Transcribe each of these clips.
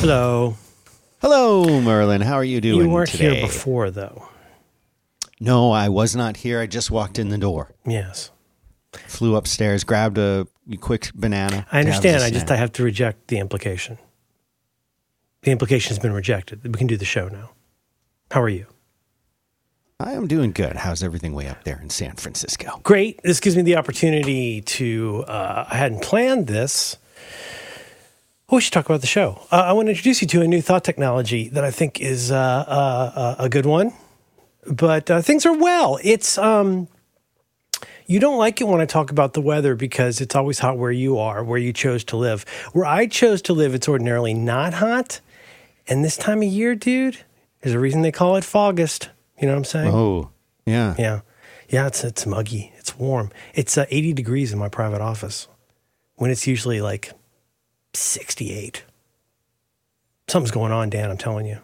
Hello. Hello, Merlin. How are you doing You weren't today? here before, though. No, I was not here. I just walked in the door. Yes, Flew upstairs, grabbed a quick banana. I to have as a understand. I just I have to reject the implication. The implication has been rejected. We can do the show now. How are you? I am doing good. How's everything way up there in San Francisco? Great. This gives me the opportunity to. Uh, I hadn't planned this. We should talk about the show. Uh, I want to introduce you to a new thought technology that I think is uh, uh, a good one. But uh, things are well. It's um, you don't like it when I talk about the weather because it's always hot where you are, where you chose to live. Where I chose to live, it's ordinarily not hot. And this time of year, dude, there's a reason they call it Fogust. You know what I'm saying? Oh, yeah. Yeah. Yeah, it's it's muggy. It's warm. It's uh, 80 degrees in my private office when it's usually like 68. Something's going on, Dan, I'm telling you.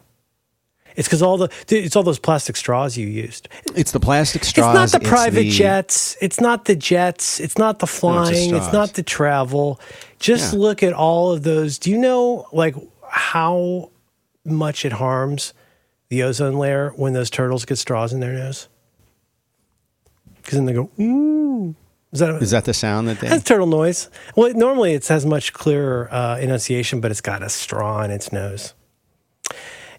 It's because all the it's all those plastic straws you used. It's the plastic straws. it's not the private the- jets. It's not the jets. It's not the flying. it's straws. not the travel. Just Yeah. look at all of those. Do you know like how much it harms the ozone layer when those turtles get straws in their nose? Because then they go, ooh. Is that, Is that the sound that they? that's turtle noise. Well, normally it has much clearer uh, enunciation, but it's got a straw in its nose.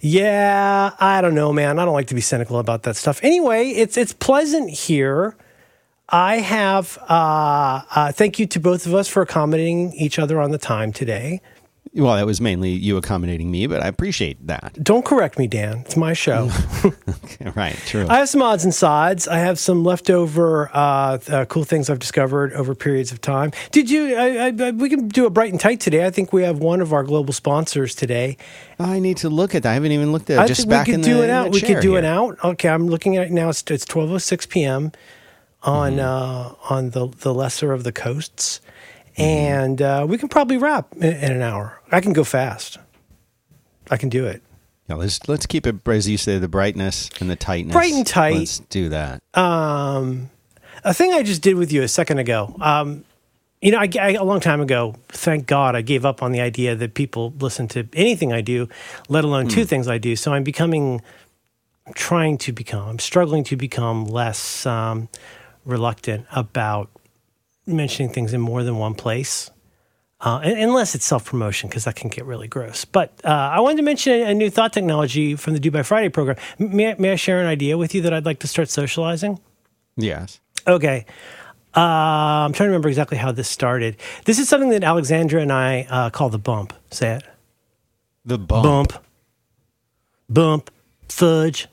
Yeah, I don't know, man. I don't like to be cynical about that stuff. Anyway, it's it's pleasant here. I have. Uh, uh, thank you to both of us for accommodating each other on the time today. Well, that was mainly you accommodating me, but I appreciate that. Don't correct me, Dan. It's my show. right, true. I have some odds and sods. I have some leftover uh, uh, cool things I've discovered over periods of time. Did you? I, I, we can do a bright and tight today. I think we have one of our global sponsors today. I need to look at that. I haven't even looked at it. I just think back we could in do the, it out. We could do it here. out. Okay, I'm looking at it now. It's it's 12:06 p.m. on Mm-hmm. uh, on the the lesser of the coasts. And uh, we can probably wrap in, in an hour. I can go fast. I can do it. Yeah, let's let's keep it as you say, the brightness and the tightness. Bright and tight. Let's do that. Um, a thing I just did with you a second ago. Um, you know, I, I, a long time ago, thank God, I gave up on the idea that people listen to anything I do, let alone two things I do. So I'm becoming, I'm trying to become, I'm struggling to become less um, reluctant about mentioning things in more than one place. Uh, unless it's self promotion, because that can get really gross. But uh, I wanted to mention a, a new thought technology from the Do By Friday program. May, I- may I share an idea with you that I'd like to start socializing? Yes. Okay. Uh, I'm trying to remember exactly how this started. This is something that Alexandra and I uh, call the bump. Say it. The bump. Bump. Bump. Fudge.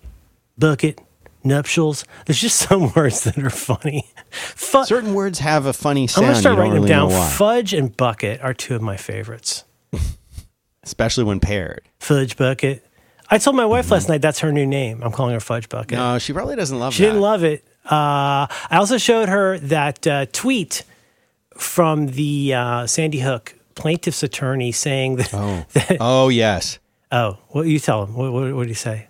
Bucket. Nuptials. There's just some words that are funny. Fu- Certain words have a funny I'm going to start writing really them down. Fudge and bucket are two of my favorites. especially when paired. Fudge bucket. I told my wife last night that's her new name. I'm calling her Fudge Bucket. No, she probably doesn't love She that. didn't love it. Uh, I also showed her that uh, tweet from the uh, Sandy Hook plaintiff's attorney saying that. Oh. that oh yes. oh, well, you tell him. What, what, what did he say?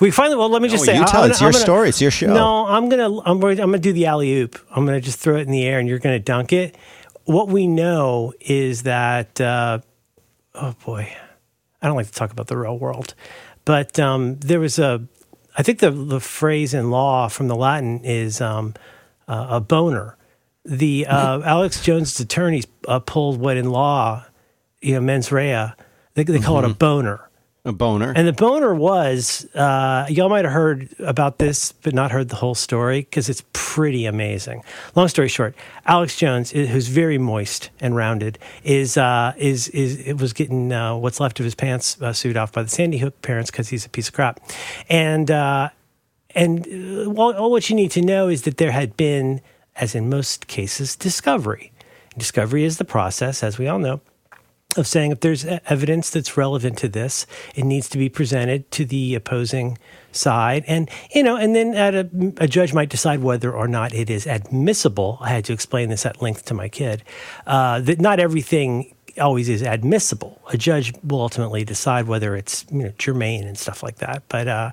We finally. Well, let me just say. you tell. I'm It's gonna- your I'm gonna- story. It's your show. No, I'm gonna. I'm. I'm gonna do the alley oop. I'm gonna just throw it in the air, and you're gonna dunk it. What we know is that. Uh, oh boy, I don't like to talk about the real world, but um, there was a. I think the the phrase in law from the Latin is um, uh, a boner. The uh, Alex Jones' attorneys uh, pulled what in law, you know, mens rea. They, they call it a boner. A boner. And the boner was, uh, y'all might have heard about this, but not heard the whole story because it's pretty amazing. Long story short, Alex Jones, who's very moist and rounded, is uh, is is it was getting uh, what's left of his pants uh, sued off by the Sandy Hook parents because he's a piece of crap, and uh, and uh, all what you need to know is that there had been, as in most cases, discovery. Discovery is the process, as we all know, of saying if there's evidence that's relevant to this, it needs to be presented to the opposing side, and you know, and then at a, a judge might decide whether or not it is admissible. I had to explain this at length to my kid uh, that not everything always is admissible. A judge will ultimately decide whether it's you know germane and stuff like that, but. Uh,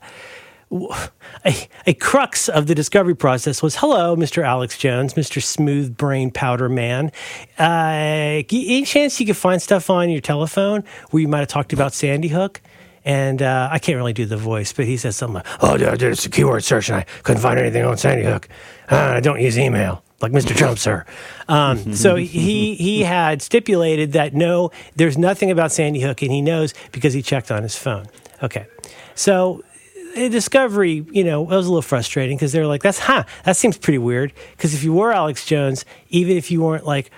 a, a crux of the discovery process was hello, Mr. Alex Jones, Mr. Smooth Brain Powder Man. Uh, any chance you could find stuff on your telephone where you might have talked about Sandy Hook? And uh, I can't really do the voice, but he says something like, Oh, I did a keyword search and I couldn't find anything on Sandy Hook. Uh, I don't use email like Mr. Trump, sir. Um, so he he had stipulated that no, there's nothing about Sandy Hook, and he knows because he checked on his phone. Okay, so discovery, you know, it was a little frustrating because they're like, that's huh, that seems pretty weird. Because if you were Alex Jones, even if you weren't like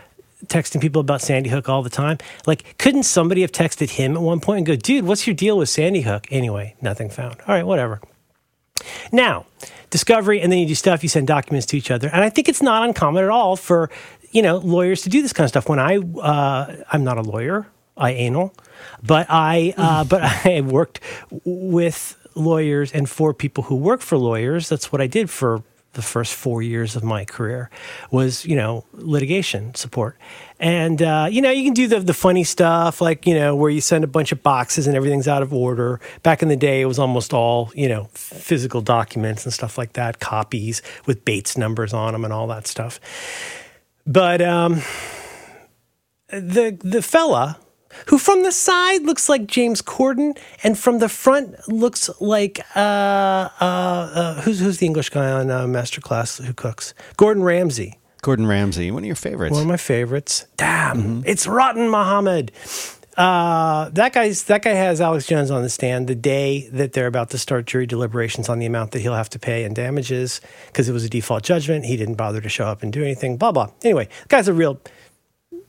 texting people about Sandy Hook all the time, like, couldn't somebody have texted him at one point and go, dude, what's your deal with Sandy Hook? Anyway, nothing found. All right, whatever. Now, discovery, and then you do stuff, you send documents to each other. And I think it's not uncommon at all for, you know, lawyers to do this kind of stuff. When I, uh, I'm not a lawyer, I anal, but I, uh, but I worked with lawyers and for people who work for lawyers. That's what I did for the first four years of my career was you know litigation support and uh, you know you can do the, the funny stuff like you know where you send a bunch of boxes and everything's out of order back in the day it was almost all you know physical documents and stuff like that copies with bates numbers on them and all that stuff but um, the the fella who from the side looks like James Corden and from the front looks like uh, uh, uh, who's who's the English guy on uh, Masterclass who cooks? Gordon Ramsay. Gordon Ramsay, one of your favorites. One of my favorites. Damn, mm-hmm. it's Rotten Mohammed. Uh, that guy's that guy has Alex Jones on the stand the day that they're about to start jury deliberations on the amount that he'll have to pay in damages because it was a default judgment. He didn't bother to show up and do anything. Blah blah. Anyway, the guy's a real.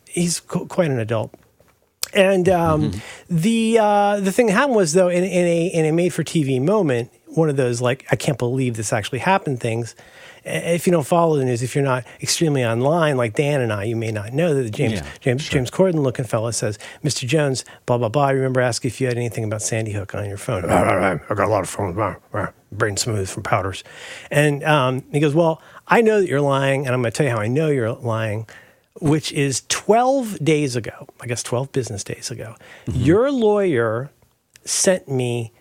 He's quite an adult. And um, mm-hmm. the uh, the thing that happened was though in, in a in a made for TV moment, one of those like I can't believe this actually happened things. If you don't follow the news, if you're not extremely online like Dan and I, you may not know that the James yeah, James sure. James Corden looking fella says, "Mr. Jones, blah blah blah." I remember asking if you had anything about Sandy Hook on your phone. I got a lot of phones, brain smooth from powders, and um, he goes, "Well, I know that you're lying, and I'm going to tell you how I know you're lying." Which is 12 days ago, I guess 12 business days ago, mm-hmm. your lawyer sent me,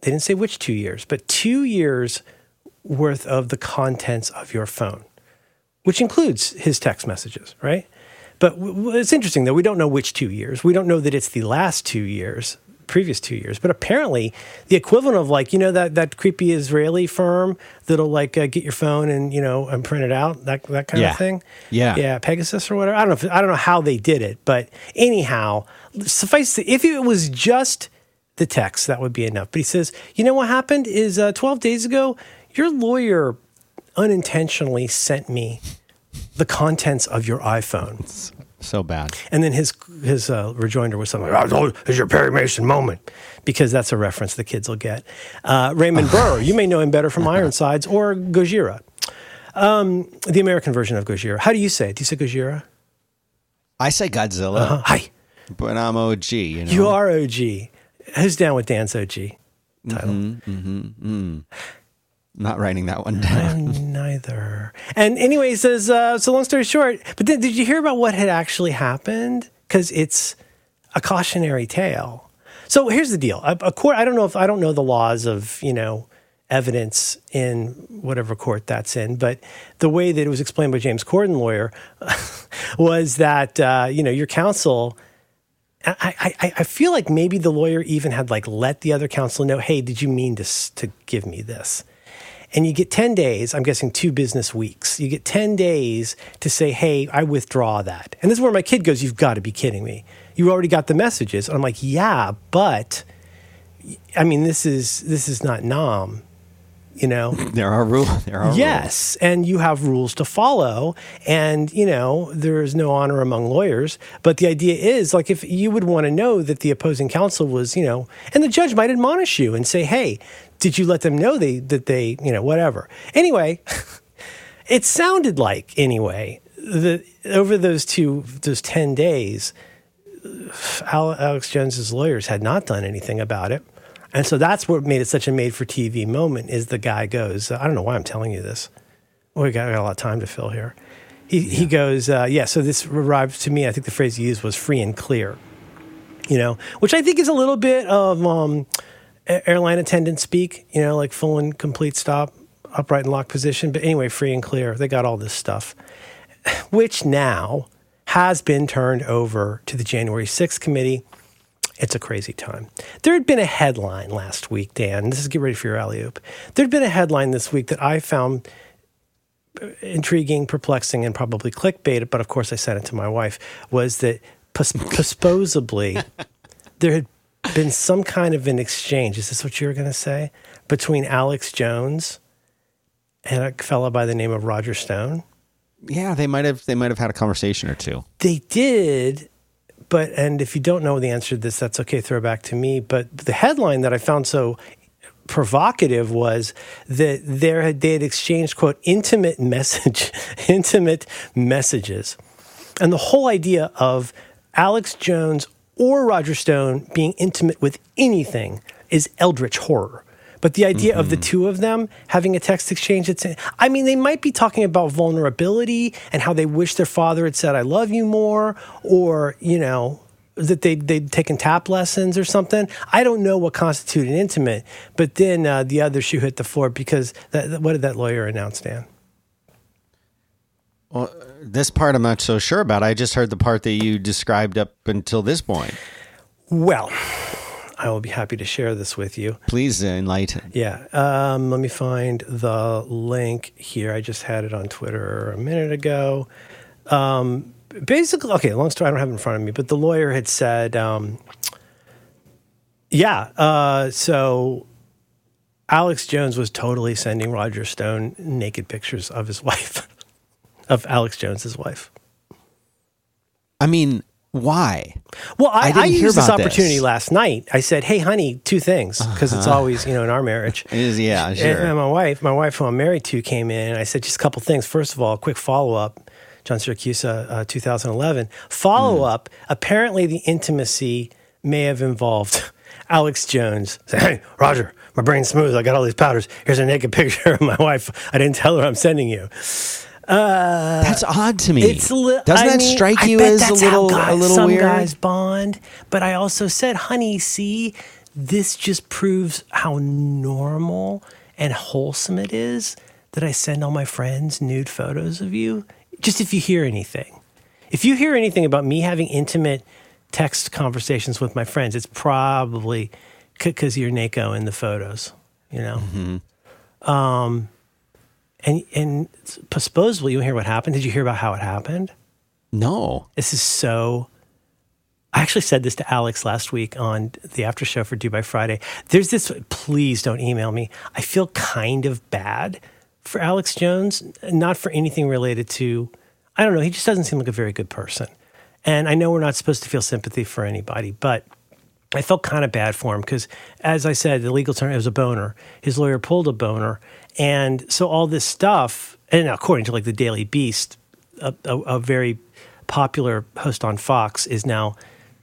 they didn't say which two years, but two years worth of the contents of your phone, which includes his text messages, right? But it's interesting though, we don't know which two years. We don't know that it's the last two years previous two years. But apparently, the equivalent of like you know that that creepy Israeli firm that'll like uh, get your phone and you know and print it out that that kind yeah. of thing. Yeah, yeah, Pegasus or whatever. I don't know. If, I don't know how they did it, but anyhow, suffice to, if it was just the text, that would be enough. But he says, you know what happened is uh, 12 days ago, your lawyer unintentionally sent me the contents of your iPhone. So bad. And then his his uh, rejoinder was something like, oh, "It's your Perry Mason moment," because that's a reference the kids will get. Uh, Raymond Burr, you may know him better from Ironsides or Gojira, um, the American version of Gojira. How do you say it? Do you say Gojira? I say Godzilla. Uh-huh. Hi, but I'm OG. You, know? you are OG. Who's down with Dan's OG title? Mm-hmm, mm-hmm, mm. Not writing that one down. neither. And anyway, he says, uh, so long story short, but then did you hear about what had actually happened? Because it's a cautionary tale. So here's the deal. A, a court, I don't know if, I don't know the laws of, you know, evidence in whatever court that's in. But the way that it was explained by James Corden lawyer was that uh, you know your counsel. I, I, I feel like maybe the lawyer even had like let the other counsel know, hey, did you mean to to give me this? And you get 10 days, I'm guessing two business weeks. You get 10 days to say, hey, I withdraw that. And this is where my kid goes, you've got to be kidding me. You already got the messages. And I'm like, yeah, but I mean, this is this is not Nam you know there are rules there are yes rules. and you have rules to follow and you know there is no honor among lawyers but the idea is like if you would want to know that the opposing counsel was you know and the judge might admonish you and say hey did you let them know they that they you know whatever anyway it sounded like anyway that over those two those 10 days alex jones's lawyers had not done anything about it and so that's what made it such a made for TV moment is the guy goes, I don't know why I'm telling you this. We got, got a lot of time to fill here. He, yeah. he goes, uh, yeah, so this arrived to me. I think the phrase he used was free and clear, you know, which I think is a little bit of, um, airline attendant speak, you know, like full and complete stop, upright and locked position. But anyway, free and clear. They got all this stuff, which now has been turned over to the January 6th committee. It's a crazy time. There had been a headline last week, Dan. This is get ready for your alley oop. There had been a headline this week that I found intriguing, perplexing, and probably clickbait. But of course, I sent it to my wife. Was that pos- supposedly there had been some kind of an exchange? Is this what you were going to say between Alex Jones and a fellow by the name of Roger Stone? Yeah, they might have they might have had a conversation or two. They did, but and if you don't know the answer to this, that's okay. Throw back to me. But the headline that I found so provocative was that there had they had exchanged quote intimate message intimate messages and the whole idea of alex jones or roger stone being intimate with anything is eldritch horror but the idea of the two of them having a text exchange it's i mean they might be talking about vulnerability and how they wish their father had said i love you more or you know that they they'd taken tap lessons or something. I don't know what constituted intimate, but then uh, the other shoe hit the floor because that, what did that lawyer announce, Dan? Well, this part I'm not so sure about. I just heard the part that you described up until this point. Well, I will be happy to share this with you. Please enlighten. Yeah, um, let me find the link here. I just had it on Twitter a minute ago. Um, basically, okay, long story. I don't have it in front of me, but the lawyer had said, um, yeah, uh, so Alex Jones was totally sending Roger Stone naked pictures of his wife, of Alex Jones's wife. I mean, why? Well, I, I I, used this opportunity this. last night. I said, "Hey, honey, two things," because it's always, you know, in our marriage. It is, yeah, sure. And my wife, my wife who I'm married to, came in, and I said just a couple things. First of all, a quick follow up. John Siracusa, uh, 2011. Follow Hmm. up. Apparently, the intimacy may have involved Alex Jones saying, "Hey, Roger, my brain's smooth. I got all these powders. Here's a naked picture of my wife. I didn't tell her I'm sending you." That's odd to me. It's li- Doesn't I that mean, strike I you bet as a that's how little guys, a little some weird? guys bond, but I also said, "Honey, see, this just proves how normal and wholesome it is that I send all my friends nude photos of you. Just if you hear anything, if you hear anything about me having intimate text conversations with my friends, it's probably because you're Nako in the photos, you know." Mm-hmm. Um, and and supposedly you hear what happened. Did you hear about how it happened? no. This is so. I actually said this to Alex last week on the after show for Do By Friday. There's this. Please don't email me. I feel kind of bad for Alex Jones, not for anything related to. I don't know. He just doesn't seem like a very good person, and I know we're not supposed to feel sympathy for anybody, but I felt kind of bad for him because, as I said, the legal term it was a boner. His lawyer pulled a boner, and so all this stuff, and according to like the Daily Beast, a, a, a very popular host on Fox is now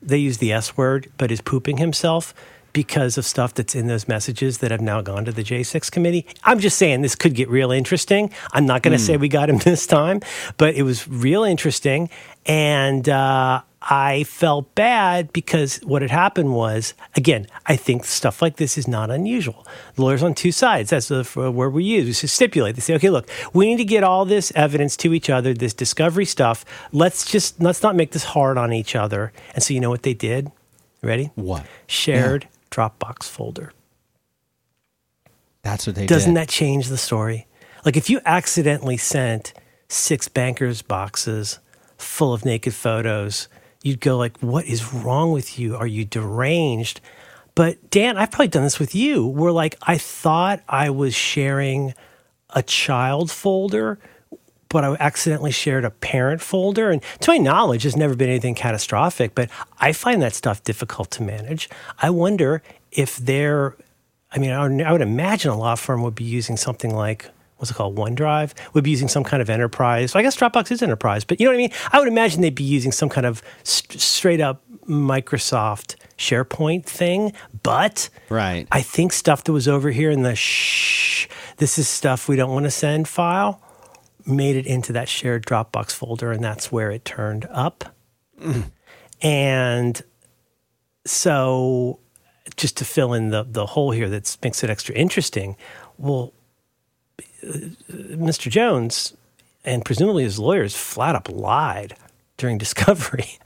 they use the S word, but is pooping himself because of stuff that's in those messages that have now gone to the J6 committee. I'm just saying this could get real interesting. I'm not going to say we got him this time, but it was real interesting. And uh, I felt bad because what had happened was, again, I think stuff like this is not unusual. Lawyers on two sides, that's the uh, word we use. We just stipulate. They say, okay, look, we need to get all this evidence to each other, this discovery stuff. Let's just, let's not make this hard on each other. And so you know what they did? Ready? What? Shared Dropbox folder. That's what they Doesn't did. that change the story? Like if you accidentally sent six bankers boxes full of naked photos, you'd go like, "What is wrong with you? Are you deranged?" But Dan, I've probably done this with you. Where like I thought I was sharing a child folder, but I accidentally shared a parent folder. And to my knowledge, there's never been anything catastrophic, but I find that stuff difficult to manage. I wonder if they're, I mean, I would imagine a law firm would be using something like, what's it called, OneDrive, would be using some kind of enterprise. I guess Dropbox is enterprise, but you know what I mean? I would imagine they'd be using some kind of st- straight up Microsoft SharePoint thing, but Right. I think stuff that was over here in the shh, this is stuff we don't want to send file made it into that shared Dropbox folder, and that's where it turned up. Mm. And so just to fill in the the hole here that makes it extra interesting. Well, Uh, Mr. Jones and presumably his lawyers flat up lied during discovery.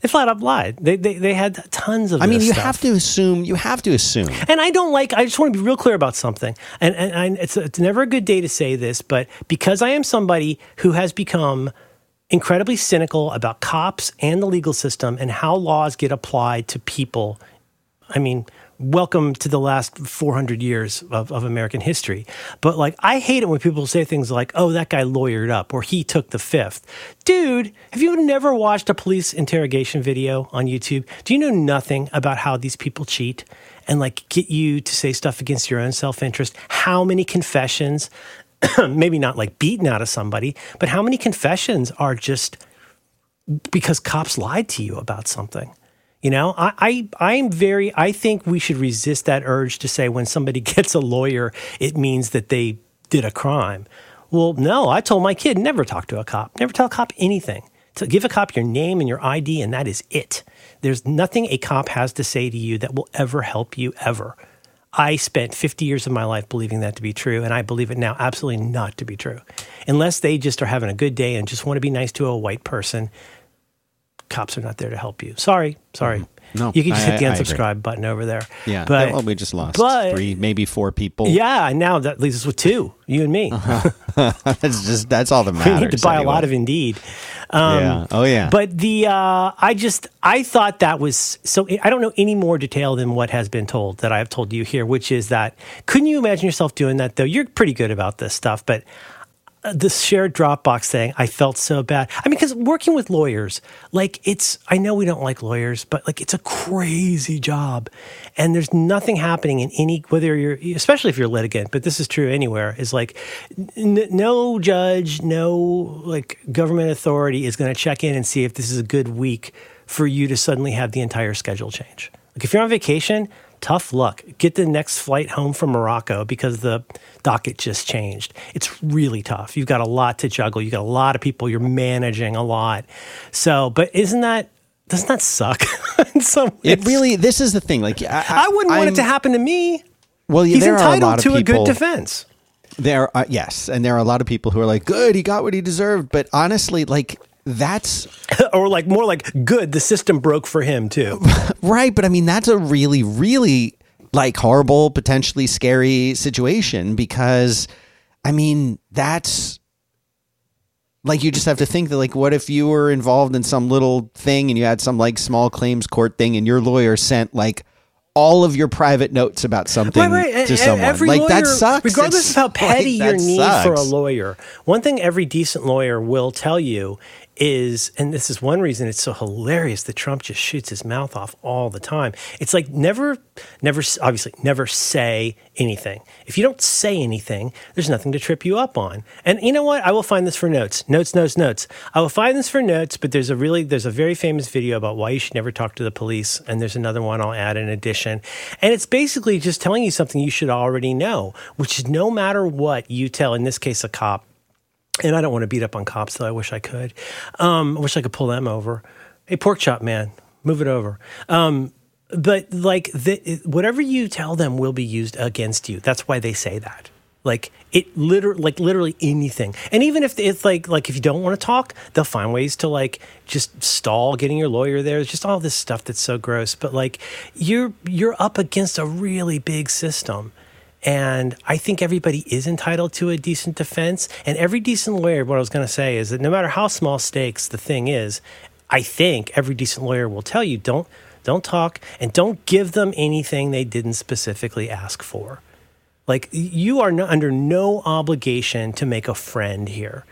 they flat up lied. They, they, they had tons of I mean, you stuff. have to assume. You have to assume. And I don't like. I just want to be real clear about something. And and, and it's it's never a good day to say this, but because I am somebody who has become incredibly cynical about cops and the legal system and how laws get applied to people. I mean, welcome to the last 400 years of, of American history. But like, I hate it when people say things like, oh, that guy lawyered up or he took the fifth. Dude, have you never watched a police interrogation video on YouTube? Do you know nothing about how these people cheat and like get you to say stuff against your own self interest? How many confessions, maybe not like beaten out of somebody, but how many confessions are just because cops lied to you about something? You know, I, I I'm very I think we should resist that urge to say when somebody gets a lawyer, it means that they did a crime. Well, no, I told my kid never talk to a cop, never tell a cop anything. To give a cop your name and your ID, and that is it. There's nothing a cop has to say to you that will ever help you ever. I spent 50 years of my life believing that to be true, and I believe it now absolutely not to be true. Unless they just are having a good day and just want to be nice to a white person, cops are not there to help you. Sorry, sorry. Mm-hmm. No, you can just I- hit the unsubscribe button over there. Yeah. but well, we just lost but- three, maybe four people. yeah, and now that leaves us with two, you and me. that's just that's all that we matters. need to buy a lot of. Indeed. Um, yeah. Oh yeah. But the uh, I just I thought that was so I don't know any more detail than what has been told that I have told you here, which is that couldn't you imagine yourself doing that though? You're pretty good about this stuff, but the shared Dropbox thing, I felt so bad. I mean, because working with lawyers, like it's, I know we don't like lawyers, but like it's a crazy job. And there's nothing happening in any, whether you're, especially if you're litigant, but this is true anywhere, is like n- no judge, no like government authority is going to check in and see if this is a good week for you to suddenly have the entire schedule change. Like if you're on vacation, tough luck. Get the next flight home from Morocco because the docket just changed. It's really tough. You've got a lot to juggle. You've got a lot of people. You're managing a lot. So, but isn't that doesn't that suck? in some it really. This is the thing. Like I, I wouldn't want it I'm- to happen to me. Well, He's there are a entitled lot of to a people, good defense. There, are, uh, yes, and there are a lot of people who are like, "Good, he got what he deserved." But honestly, like that's or like more like good. The system broke for him too. right. But I mean, that's a really, really like horrible, potentially scary situation because, I mean, that's like you just have to think that like, what if you were involved in some little thing and you had some like small claims court thing and your lawyer sent like. All of your private notes about something Right, right. to someone, Every like lawyer, that sucks. Regardless It's- of how like, petty your that need for a lawyer, one thing every decent lawyer will tell you is, and this is one reason it's so hilarious that Trump just shoots his mouth off all the time. It's like never, never, obviously, never say anything. If you don't say anything, there's nothing to trip you up on. And you know what? I will find this for notes, notes, notes, notes. I will find this for notes. But there's a really, there's a very famous video about why you should never talk to the police, and there's another one I'll add in addition. And it's basically just telling you something you should already know, which is no matter what you tell, in this case, a cop, and I don't want to beat up on cops, though I wish I could. Um, I wish I could pull them over. Hey, pork chop man, move it over. Um, but like the, whatever you tell them will be used against you. That's why they say that. Like it literally, like literally anything. And even if it's like, like if you don't want to talk, they'll find ways to like just stall getting your lawyer there. It's just all this stuff that's so gross. But like you're you're up against a really big system. And I think everybody is entitled to a decent defense. And every decent lawyer, what I was going to say is that no matter how small stakes the thing is, I think every decent lawyer will tell you don't don't talk and don't give them anything they didn't specifically ask for. Like you are no, under no obligation to make a friend here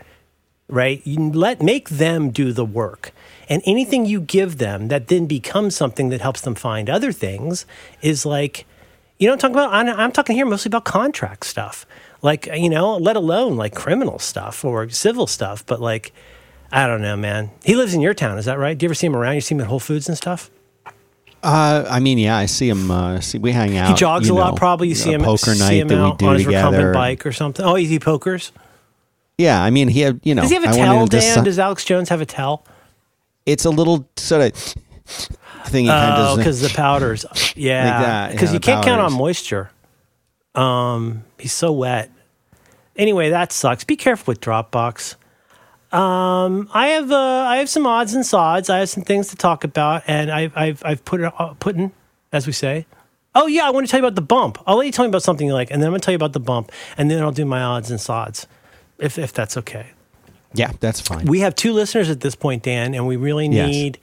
right? You let make them do the work. And anything you give them that then becomes something that helps them find other things is like, you know, I'm talking about. I'm, I'm talking here mostly about contract stuff, like you know, let alone like criminal stuff or civil stuff. But like, I don't know, man. He lives in your town, is that right? Do you ever see him around? You see him at Whole Foods and stuff. Uh, I mean, yeah, I see him. Uh, see, we hang out. He jogs a lot, probably. You see him poker see night him that we out do on his together. recumbent bike or something. Oh, he pokers. Yeah, I mean, he had you know. Does he have a I tell, Dan? Does Alex Jones have a tell? it's a little sort of. Thing. He kind of Oh, does. because the powders. Yeah, because yeah, you the can't count on moisture. Um, he's so wet. Anyway, that sucks. Be careful with Dropbox. Um, I have uh, I have some odds and sods. I have some things to talk about, and I've I've I've put it uh, put in, as we say. Oh yeah, I want to tell you about the bump. I'll let you tell me about something you like, and then I'm gonna tell you about the bump, and then I'll do my odds and sods, if if that's okay. yeah, that's fine. We have two listeners at this point, Dan, and we really Yes.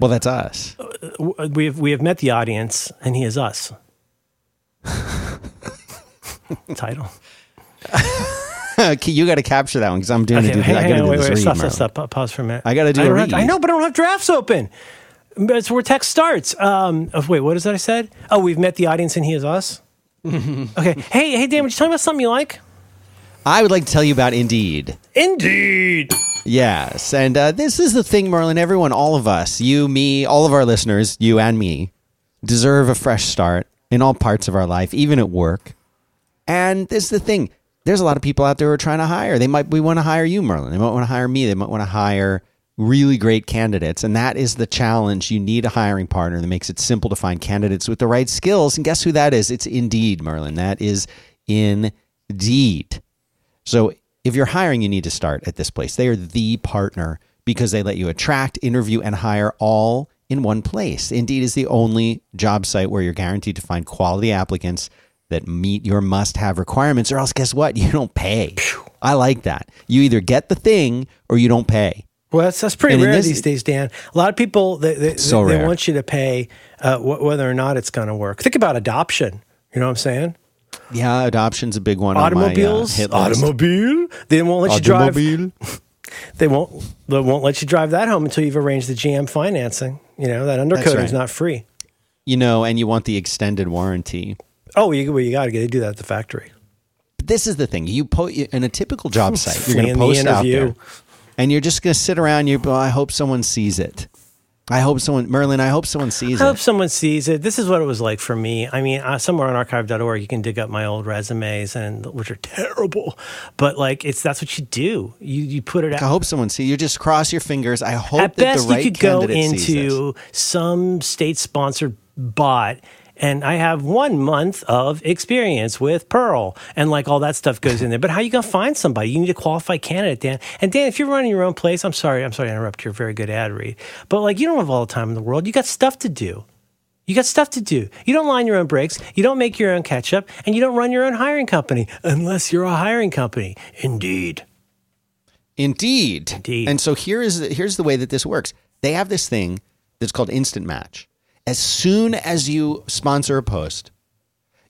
Well, that's us. we have we have met the audience, and he is us. Title. You got to capture that one because I'm doing Okay, it. hang, I hang got to do wait, this wait, read, stop, stop, stop. Pause for a minute. I gotta do I a read. I know, but I don't have drafts open. That's where text starts. Um, oh, wait, what is that I said? Oh, we've met the audience, and he is us. okay. Hey, hey, Dan, would you tell me about something you like? I would like to tell you about Indeed. Indeed. Yes, and uh, this is the thing, Merlin. Everyone, all of us, you, me, all of our listeners, you and me, deserve a fresh start in all parts of our life, even at work. And this is the thing. There's a lot of people out there who are trying to hire. They might we want to hire you, Merlin. They might want to hire me. They might want to hire really great candidates. And that is the challenge. You need a hiring partner that makes it simple to find candidates with the right skills. And guess who that is? It's Indeed, Merlin. That is Indeed. So if you're hiring, you need to start at this place. They are the partner because they let you attract, interview, and hire all in one place. Indeed is the only job site where you're guaranteed to find quality applicants that meet your must have requirements, or else guess what? You don't pay. I like that. You either get the thing or you don't pay. Well, that's, that's pretty And rare this- these days, Dan. A lot of people they they, So they want you to pay uh, wh- whether or not it's going to work. Think about adoption. You know what I'm saying? Yeah, adoption's a big one. on my, uh, Automobiles, hit list. automobile. They won't let you drive. Automobile. They won't. They won't let you drive that home until you've arranged the GM financing. You know that undercoating's right. not free. You know, and you want the extended warranty. Oh, you, well, you got to get do that at the factory. But this is the thing. You put in a typical job site. You're going to Fleeing the post out there, and you're just going to sit around. You, oh, I hope someone sees it. I hope someone, Merlin. I hope someone sees it. I hope someone sees it. This is what it was like for me. I mean, uh, somewhere on archive.org, you can dig up my old resumes, and which are terrible. But like, it's that's what you do. You you put it out. I hope someone sees. You just cross your fingers. I hope At that best, the right you could go candidate sees this. into some state-sponsored bot. And I have one month of experience with Perl, and like all that stuff goes in there. But how you gonna find somebody? You need a qualified candidate, Dan. And Dan, if you're running your own place, I'm sorry, I'm sorry to interrupt your very good ad read, but like you don't have all the time in the world. You got stuff to do. You got stuff to do. You don't line your own brakes. You don't make your own ketchup, and you don't run your own hiring company unless you're a hiring company. Indeed. Indeed. Indeed. And so here is here's the way that this works. They have this thing that's called Instant Match. As soon as you sponsor a post,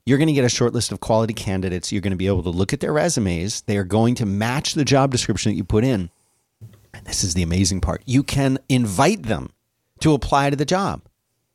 you're going to get a short list of quality candidates. You're going to be able to look at their resumes. They are going to match the job description that you put in. And this is the amazing part. You can invite them to apply to the job.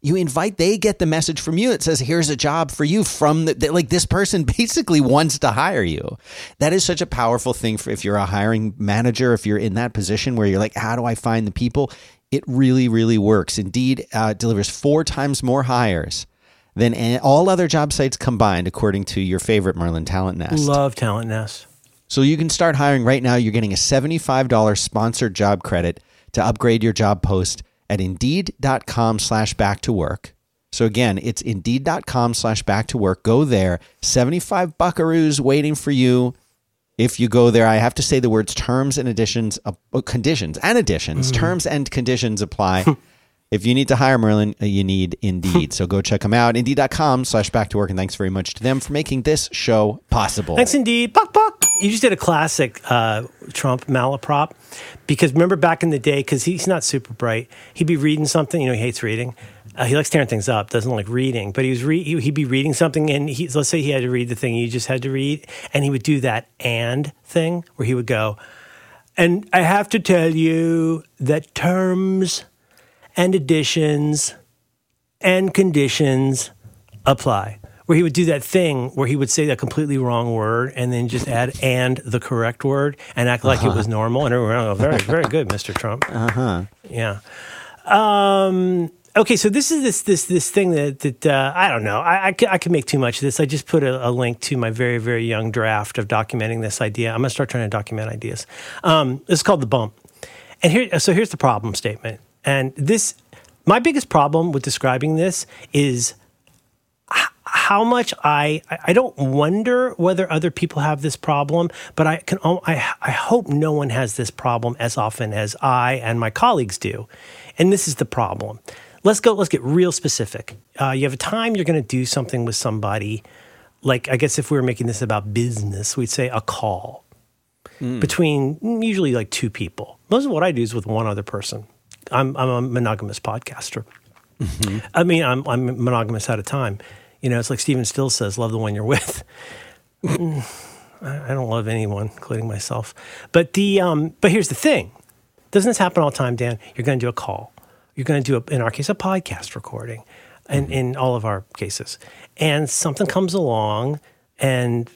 You invite, they get the message from you that says, here's a job for you from the, like this person basically wants to hire you. That is such a powerful thing for if you're a hiring manager, if you're in that position where you're like, how do I find the people? It really, really works. Indeed, uh, delivers four times more hires than all other job sites combined, according to your favorite Merlin Talent Nest. Love Talent Nest. So you can start hiring right now. You're getting a $75 sponsored job credit to upgrade your job post at indeed.com slash back to work. So again, it's indeed.com slash back to work. Go there. 75 buckaroos waiting for you. If you go there, I have to say the words terms and additions, uh, uh, conditions and additions, terms and conditions apply. if you need to hire Merlin, uh, you need Indeed. so go check them out. Indeed.com slash back to work. And thanks very much to them for making this show possible. Thanks indeed. Buck, buck. You just did a classic uh, Trump malaprop because remember back in the day, because he's not super bright, he'd be reading something. You know, he hates reading. Uh, he likes tearing things up, doesn't like reading. But he was re- he- he'd be reading something, and he, let's say he had to read the thing he just had to read, and he would do that and thing where he would go, and I have to tell you that terms and additions and conditions apply. Where he would do that thing where he would say that completely wrong word and then just add and the correct word and act like it was normal. And everyone, oh, very, very good, Mr. Trump. Uh huh. Yeah. Um, okay, so this is this this this thing that that uh, I don't know. I I could, make too much of this. I just put a, a link to my very very young draft of documenting this idea. I'm gonna start trying to document ideas. Um, it's called the bump, and here so here's the problem statement. And this My biggest problem with describing this is h- how much I I don't wonder whether other people have this problem, but I can I I hope no one has this problem as often as I and my colleagues do, and this is the problem. Let's go. Let's get real specific. Uh, you have a time you're going to do something with somebody, like I guess if we were making this about business, we'd say a call between usually like two people. Most of what I do is with one other person. I'm I'm a monogamous podcaster. I mean, I'm I'm monogamous at a time. You know, it's like Stephen Stills says, "Love the one you're with." Mm, I I don't love anyone, including myself. But the um, but here's the thing: doesn't this happen all the time, Dan? You're going to do a call. You're going to do, a, in our case, a podcast recording, and in all of our cases, and something comes along, and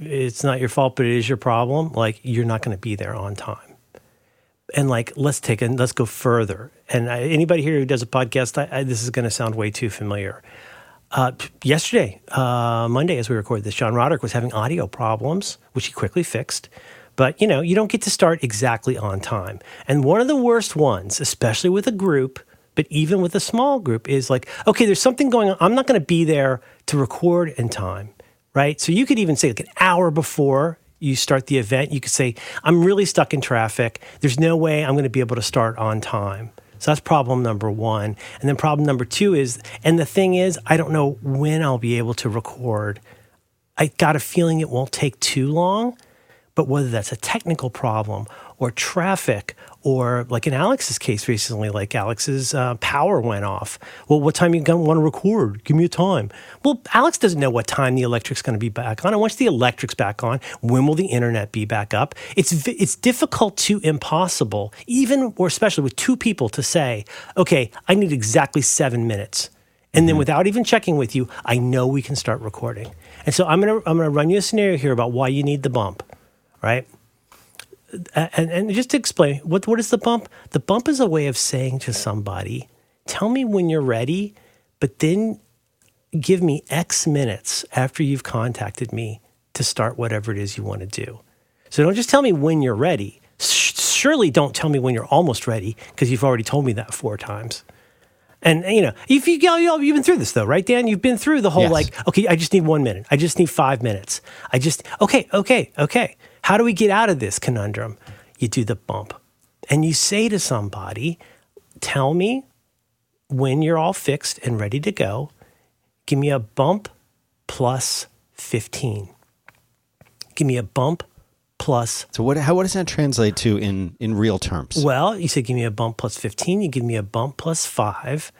it's not your fault, but it is your problem. Like you're not going to be there on time. And like let's take and let's go further. And I, anybody here who does a podcast I, I, this is going to sound way too familiar. Uh, yesterday uh, monday as we recorded this john roderick was having audio problems which he quickly fixed but you know you don't get to start exactly on time and one of the worst ones especially with a group but even with a small group is like okay there's something going on i'm not going to be there to record in time right so you could even say like an hour before you start the event, you could say, I'm really stuck in traffic. There's no way I'm going to be able to start on time. So that's problem number one. And then problem number two is, and the thing is, I don't know when I'll be able to record. I got a feeling it won't take too long, but whether that's a technical problem or traffic or like in Alex's case recently, like Alex's uh, power went off. Well, what time you going to want to record? Give me a time. Well, Alex doesn't know what time the electric's going to be back on. And once the electric's back on, when will the internet be back up? It's it's difficult to impossible, even or especially with two people, to say, okay, I need exactly seven minutes. And then without even checking with you, I know we can start recording. And so I'm gonna I'm gonna run you a scenario here about why you need the bump, right? and, and just to explain, what, what is the bump? The bump is a way of saying to somebody, tell me when you're ready, but then give me X minutes after you've contacted me to start whatever it is you want to do. So don't just tell me when you're ready. Sh- surely don't tell me when you're almost ready because you've already told me that four times. And you know, if you, you you've been through this though, right, Dan? You've been through the whole Yes. like, okay, I just need one minute. I just need five minutes. I just, okay, okay, okay. How do we get out of this conundrum? You do the bump, and you say to somebody, "Tell me when you're all fixed and ready to go. Give me a bump plus fifteen. Give me a bump plus So what how what does that translate to in in real terms? well, you said give me a bump plus 15, you give me a bump plus five.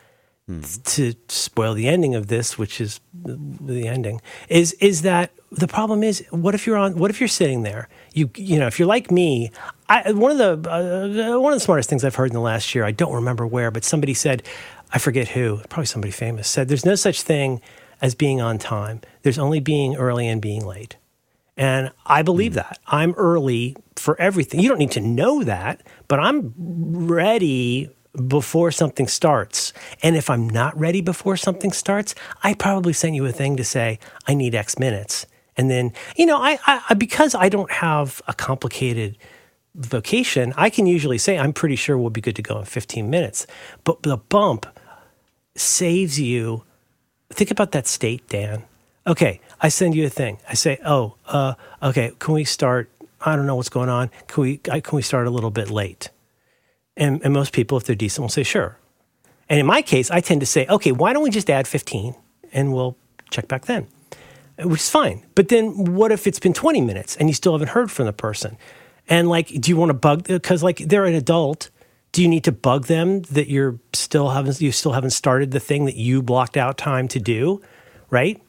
To spoil the ending of this, which is the- ending, is is that the problem is what if you're on what if you're sitting there? You you know if you're like me I, one of the uh, one of the smartest things I've heard in the last year I don't remember where but somebody said I forget who probably somebody famous said there's no such thing as being on time. There's only being early and being late. And I believe that. I'm early for everything. You don't need to know that, but I'm ready before something starts. And if I'm not ready before something starts, I probably sent you a thing to say, I need X minutes. And then, you know, I, I because I don't have a complicated vocation, I can usually say, I'm pretty sure we'll be good to go in 15 minutes. But the bump saves you think about that state, Dan. Okay, I send you a thing. I say, "Oh, uh, okay, can we start? I don't know what's going on. Can we can we start a little bit late?" And, and most people, if they're decent, will say, "Sure." And in my case, I tend to say, "Okay, why don't we just add 15 and we'll check back then," which is fine. But then, what if it's been 20 minutes and you still haven't heard from the person? And like, do you want to bug? Because like they're an adult. Do you need to bug them that you're still haven't you still haven't started the thing that you blocked out time to do, right?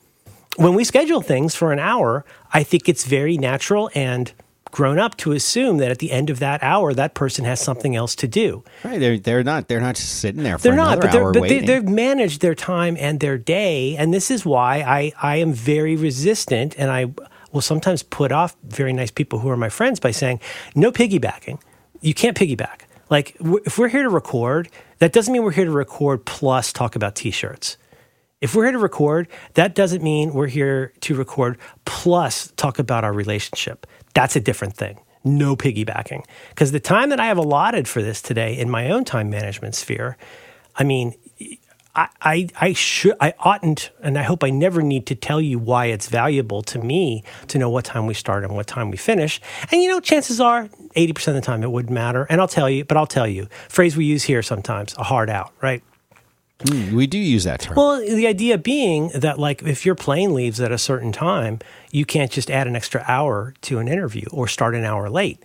when we schedule things for an hour, I think it's very natural and grown up to assume that at the end of that hour, that person has something else to do. Right, they're they're not they're not just sitting there for They're not, but, they're, but they, they've managed their time and their day. And this is why I, I am very resistant and I will sometimes put off very nice people who are my friends by saying, no piggybacking. You can't piggyback. Like, w- if we're here to record, that doesn't mean we're here to record plus talk about t shirts. If we're here to record, that doesn't mean we're here to record plus talk about our relationship. That's a different thing. No piggybacking. Because the time that I have allotted for this today in my own time management sphere, I mean, I, I, I should, I oughtn't, and I hope I never need to tell you why it's valuable to me to know what time we start and what time we finish. And you know, chances are 80% of the time it wouldn't matter. And I'll tell you, but I'll tell you, phrase we use here sometimes, a hard out, right? Mm, we do use that term. Well, the idea being that, like, if your plane leaves at a certain time, you can't just add an extra hour to an interview or start an hour late.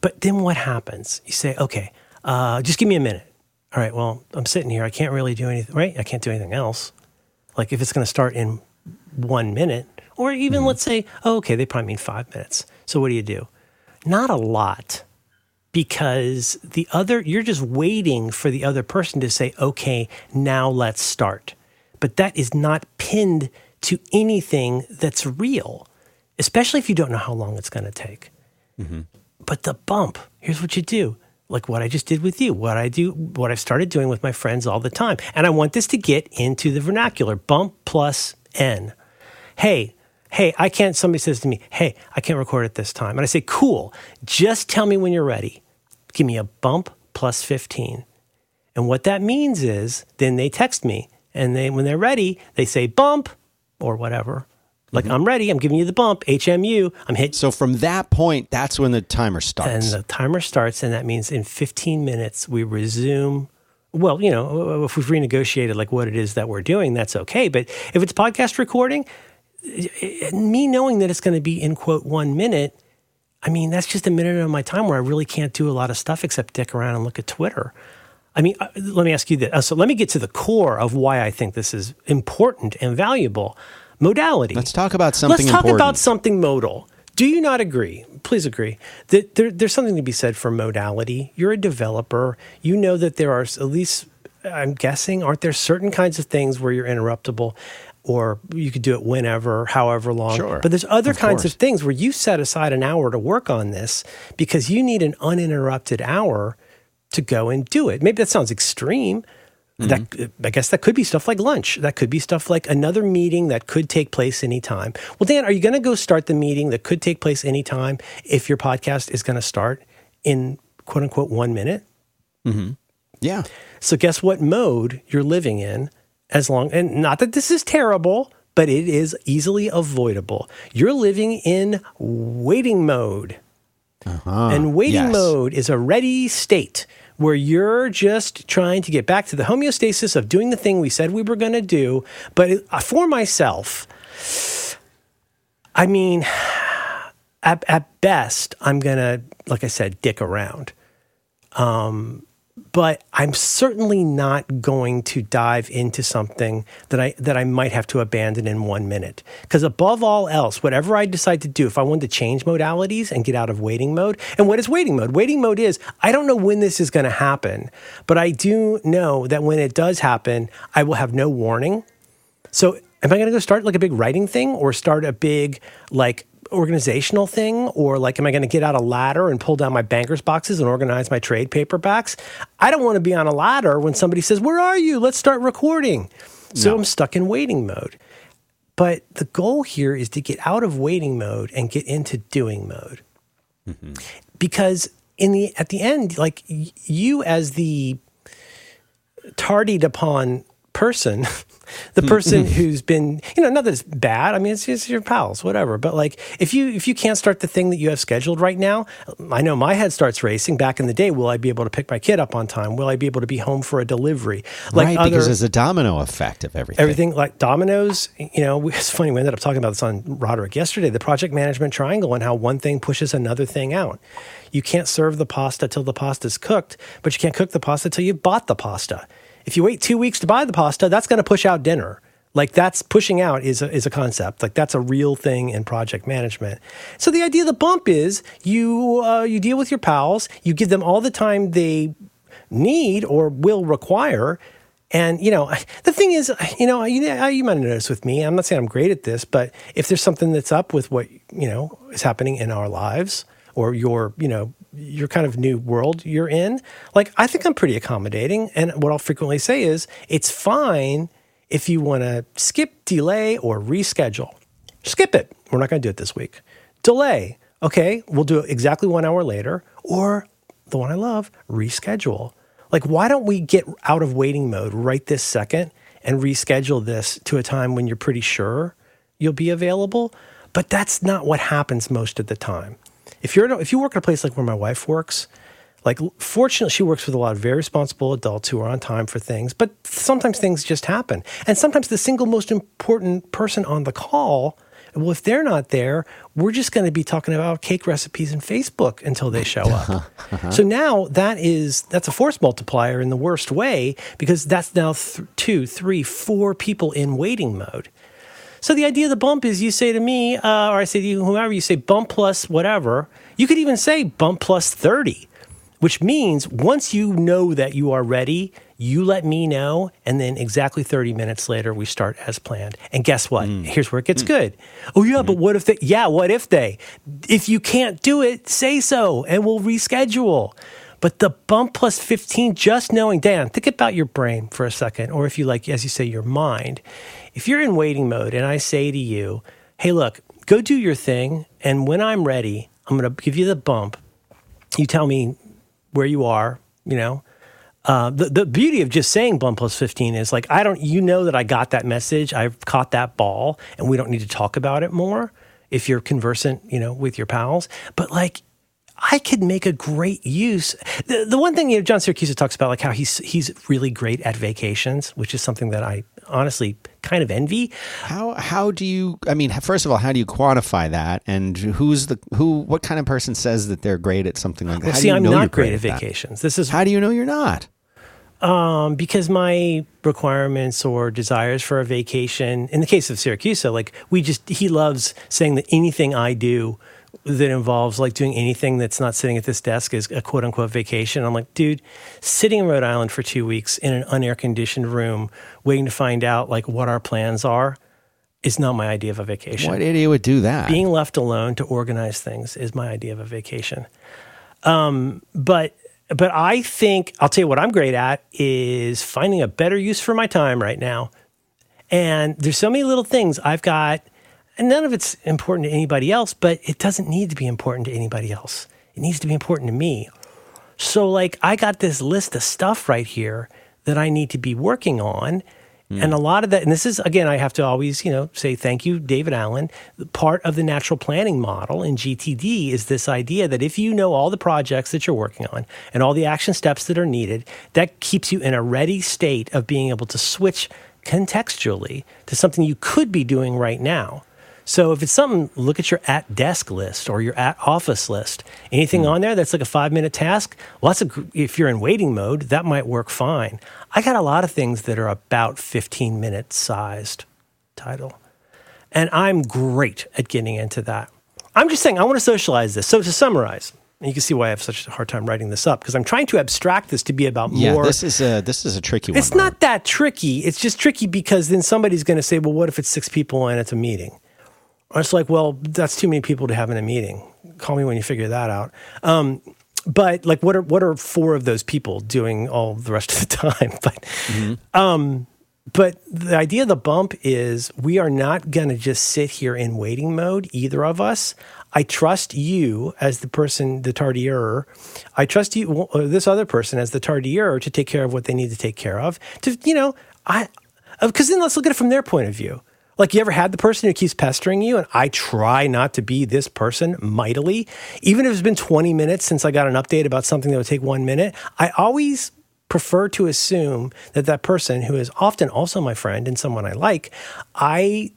But then what happens? You say, okay, uh, just give me a minute all right, well, I'm sitting here. I can't really do anything, right? I can't do anything else. Like if it's going to start in one minute, or even mm-hmm. let's say, oh, okay, they probably mean five minutes. So what do you do? Not a lot because the other, you're just waiting for the other person to say, okay, now let's start. But that is not pinned to anything that's real, especially if you don't know how long it's going to take. Mm-hmm. But the bump, here's what you do like what I just did with you, what I do, what I've started doing with my friends all the time. And I want this to get into the vernacular bump plus N. Hey, hey, I can't, somebody says to me, hey, I can't record at this time. And I say, cool, just tell me when you're ready. Give me a bump plus 15. And what that means is then they text me and they, when they're ready, they say bump or whatever. Like mm-hmm. I'm ready. I'm giving you the bump. HMU. I'm hit. So from that point, that's when the timer starts. And the timer starts, and that means in 15 minutes we resume. Well, you know, if we've renegotiated like what it is that we're doing, that's okay. But if it's podcast recording, me knowing that it's going to be in quote one minute, I mean that's just a minute of my time where I really can't do a lot of stuff except dick around and look at Twitter. I mean, uh, let me ask you this. Uh, so let me get to the core of why I think this is important and valuable modality. Let's talk about something Let's talk important. about something modal. Do you not agree? Please agree that there, there's something to be said for modality. You're a developer. You know that there are at least, I'm guessing, aren't there certain kinds of things where you're interruptible or you could do it whenever, however long. Sure. But there's other of kinds course. of things where you set aside an hour to work on this because you need an uninterrupted hour to go and do it. Maybe that sounds extreme, Mm-hmm. That I guess that could be stuff like lunch. That could be stuff like another meeting that could take place anytime. Well, Dan, are you going to go start the meeting that could take place anytime if your podcast is going to start in quote unquote one minute? Mm-hmm. Yeah. So guess what mode you're living in? As long and not that this is terrible, but it is easily avoidable. You're living in waiting mode. Uh-huh. And waiting yes. mode is a ready state where you're just trying to get back to the homeostasis of doing the thing we said we were going to do. But uh, for myself, I mean, at, at best, I'm going to, like I said, dick around. Um, but I'm certainly not going to dive into something that I that I might have to abandon in one minute. Because above all else, whatever I decide to do, if I want to change modalities and get out of waiting mode, and what is waiting mode? Waiting mode is I don't know when this is going to happen, but I do know that when it does happen, I will have no warning. So am I going to go start like a big writing thing or start a big like organizational thing or like am i going to get out a ladder and pull down my bankers boxes and organize my trade paperbacks? I don't want to be on a ladder when somebody says where are you? Let's start recording. So no. i'm stuck in waiting mode. But the goal here is to get out of waiting mode and get into doing mode. Mm-hmm. because in the at the end like you as the tardied upon person the mm-hmm. person mm-hmm. who's been, you know, not that it's bad. I mean, it's, it's your pals, whatever. But like, if you if you can't start the thing that you have scheduled right now, I know my head starts racing. Back in the day, will I be able to pick my kid up on time? Will I be able to be home for a delivery? Like right, other, because there's a domino effect of everything. Everything like dominoes. You know, it's funny. We ended up talking about this on Roderick yesterday. The project management triangle and how one thing pushes another thing out. You can't serve the pasta till the pasta's cooked, but you can't cook the pasta till you've bought the pasta if you wait two weeks to buy the pasta, that's going to push out dinner. Like that's pushing out is a, is a concept. Like that's a real thing in project management. So the idea of the bump is you uh, you deal with your pals, you give them all the time they need or will require. And you know, the thing is, you know, you, you might have noticed with me. I'm not saying I'm great at this, but if there's something that's up with what you know is happening in our lives, or your you know your kind of new world you're in, like I think I'm pretty accommodating. And what I'll frequently say is it's fine if you want to skip, delay, or reschedule. Skip it. We're not going to do it this week. Delay. Okay, we'll do it exactly one hour later. Or the one I love, reschedule. Like, why don't we get out of waiting mode right this second and reschedule this to a time when you're pretty sure you'll be available? But that's not what happens most of the time. If you're if you work at a place like where my wife works, like fortunately she works with a lot of very responsible adults who are on time for things, but sometimes things just happen. And sometimes the single most important person on the call well, if they're not there, we're just going to be talking about cake recipes and Facebook until they show up. uh-huh. So now that is that's a force multiplier in the worst way because that's now th- two, three, four people in waiting mode. So the idea of the bump is you say to me, uh, or I say to you, whoever, you say bump plus whatever. You could even say bump plus 30, which means once you know that you are ready, you let me know, and then exactly 30 minutes later, we start as planned. And guess what? Mm. Here's where it gets mm. good. Oh, yeah, mm-hmm. but what if they, yeah, what if they? If you can't do it, say so, and we'll reschedule. But the bump plus 15, just knowing, Dan, think about your brain for a second, or if you like, as you say, your mind. If you're in waiting mode and I say to you, hey, look, go do your thing. And when I'm ready, I'm going to give you the bump. You tell me where you are, you know. Uh, the, the beauty of just saying bump plus 15 is like, I don't, you know that I got that message. I've caught that ball and we don't need to talk about it more if you're conversant, you know, with your pals. But like, I could make a great use. The, the one thing, you know, John Siracusa talks about like how he's he's really great at vacations, which is something that I honestly kind of envy. How how do you? I mean, first of all, how do you quantify that? And who's the who? What kind of person says that they're great at something like that? Well, see, I'm not great, great at vacations. That? This is how do you know you're not? Um, because my requirements or desires for a vacation, in the case of Siracusa, like we just, he loves saying that anything I do that involves like doing anything that's not sitting at this desk is a quote unquote vacation. I'm like, dude, sitting in Rhode Island for two weeks in an unair conditioned room, waiting to find out like what our plans are, is not my idea of a vacation. What idiot would do that? Being left alone to organize things is my idea of a vacation. Um, but but I think I'll tell you what I'm great at is finding a better use for my time right now. And there's so many little things I've got and none of it's important to anybody else, but it doesn't need to be important to anybody else. It needs to be important to me. So, like, I got this list of stuff right here that I need to be working on. Mm. And a lot of that, and this is, again, I have to always, you know, say thank you, David Allen. Part of the natural planning model in GTD is this idea that if you know all the projects that you're working on and all the action steps that are needed, that keeps you in a ready state of being able to switch contextually to something you could be doing right now. So if it's something, look at your at desk list or your at office list. Anything mm. on there that's like a five minute task, well, that's a, if you're in waiting mode, that might work fine. I got a lot of things that are about 15 minutes sized title. And I'm great at getting into that. I'm just saying, I want to socialize this. So to summarize, and you can see why I have such a hard time writing this up because I'm trying to abstract this to be about yeah, more. this is a this is a tricky one. It's not that tricky. It's just tricky because then somebody's going to say, "Well, what if it's six people and it's a meeting?" It's like, well, that's too many people to have in a meeting. Call me when you figure that out. Um, but like, what are what are four of those people doing all the rest of the time? But, mm-hmm. um, but the idea of the bump is we are not going to just sit here in waiting mode, either of us. I trust you as the person, the tardier. I trust you, this other person as the tardier to take care of what they need to take care of. To you know, I because then let's look at it from their point of view. Like, you ever had the person who keeps pestering you? And I try not to be this person mightily. Even if it's been 20 minutes since I got an update about something that would take one minute, I always prefer to assume that that person, who is often also my friend and someone I like, I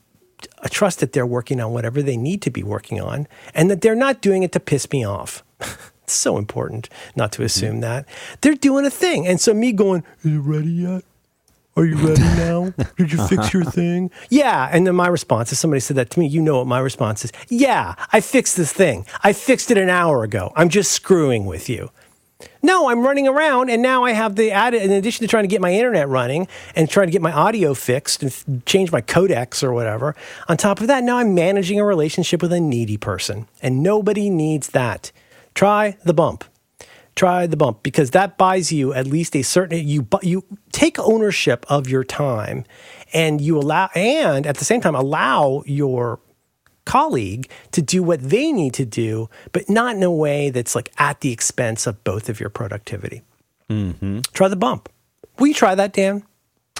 trust that they're working on whatever they need to be working on and that they're not doing it to piss me off. it's so important not to assume mm-hmm. that. They're doing a thing. And so me going, Is it ready yet? Are you ready now? Did you fix your thing? Yeah. And then my response, if somebody said that to me, you know what my response is. Yeah, I fixed this thing. I fixed it an hour ago. I'm just screwing with you. No, I'm running around and now I have the added, in addition to trying to get my internet running and trying to get my audio fixed and f- change my codecs or whatever, on top of that, now I'm managing a relationship with a needy person. And nobody needs that. Try the bump try the bump because that buys you at least a certain you you take ownership of your time and you allow and at the same time allow your colleague to do what they need to do but not in a way that's like at the expense of both of your productivity Mm-hmm. Try the bump. Will you try that, Dan?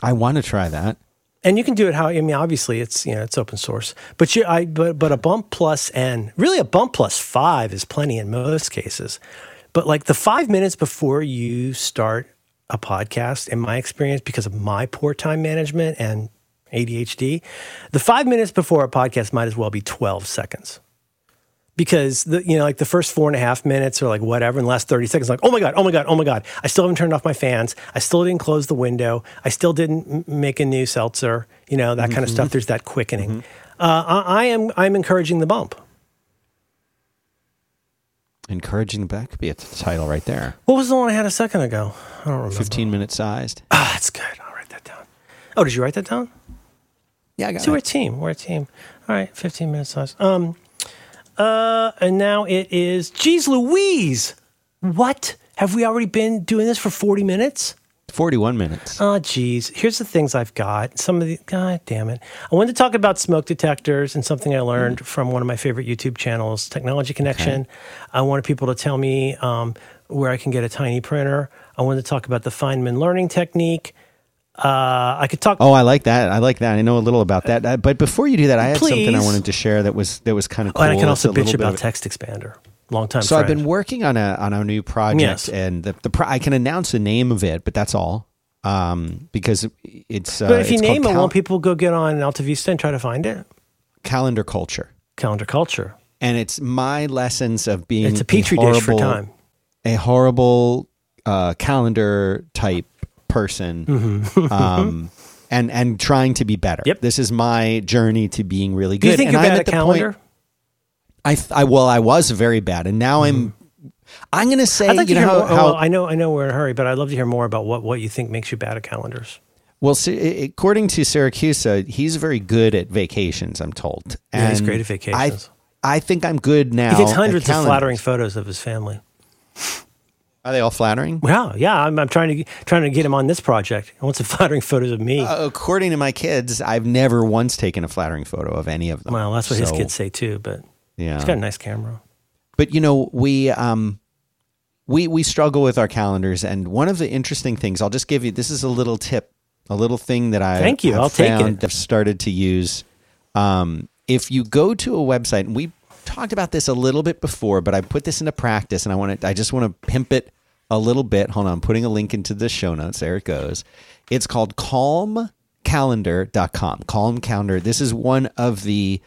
I want to try that. And you can do it how I mean. Obviously, it's you know it's open source, but you I but but a bump plus n really a bump plus five is plenty in most cases. But like the five minutes before you start a podcast, in my experience, because of my poor time management and ADHD, the five minutes before a podcast might as well be twelve seconds. Because the you know like the first four and a half minutes or like whatever in the last 30 seconds like oh my god oh my god oh my god. I still haven't turned off my fans. I still didn't close the window. I still didn't make a new seltzer you know that mm-hmm. kind of stuff. There's that quickening. Mm-hmm. uh, I, I, am i'm encouraging the bump encouraging the back could be a title right there. What was the one i had a second ago? I don't remember. 15 minute sized. Ah that's good. I'll write that down. Oh did you write that down? Yeah i got so it. we're a team. We're a team. All right 15 minutes sized. Um uh, and now it is, geez Louise, what? Have we already been doing this for 40 minutes? 41 minutes. Oh, geez. Here's the things I've got. Some of the, God damn it. I wanted to talk about smoke detectors and something I learned mm. from one of my favorite YouTube channels, Technology Connection. Okay. I wanted people to tell me um, where I can get a tiny printer. I wanted to talk about the Feynman learning technique. Uh, I could talk. Oh, I like that. I like that. I know a little about that. Uh, but before you do that, I had Please. something I wanted to share that was that was kind of cool. Oh, and I can also bitch about Text Expander. Long time. So friend. I've been working on a on a new project, yes. and the, the pro- I can announce the name of it, but that's all. Um, because it's. Uh, but if you name it, cal- won't people go get on AltaVista and try to find it? Calendar culture. Calendar culture. And it's my lessons of being. It's a petri a horrible, dish for time. A horrible uh, calendar type person mm-hmm. um, and and trying to be better. Yep. This is my journey to being really good. Do you think and you're I'm bad at, at calendar? Point, I, th- I well, I was very bad, and now. I'm. I'm going to say, I'd like you know, how, more, how well, I know, I know we're in a hurry, but I'd love to hear more about what, what you think makes you bad at calendars. Well, according to Siracusa, he's very good at vacations. I'm told. And yeah, he's great at vacations. I, I think I'm good now. He takes hundreds of flattering photos of his family. Are they all flattering? Well, yeah. I'm, I'm, trying to trying to get him on this project. I want some flattering photos of me. Uh, according to my kids, I've never once taken a flattering photo of any of them. Well, that's what so, his kids say too. But yeah, he's got a nice camera. But you know, we um, we we struggle with our calendars, and one of the interesting things I'll just give you. This is a little tip, a little thing that I thank you. I'll take it. I've started to use. Um, if you go to a website, and we talked about this a little bit before, but I put this into practice and I want to I just want to pimp it a little bit. Hold on, I'm putting a link into the show notes. There it goes. It's called calmcalendar.com. Calm calendar. This is one of the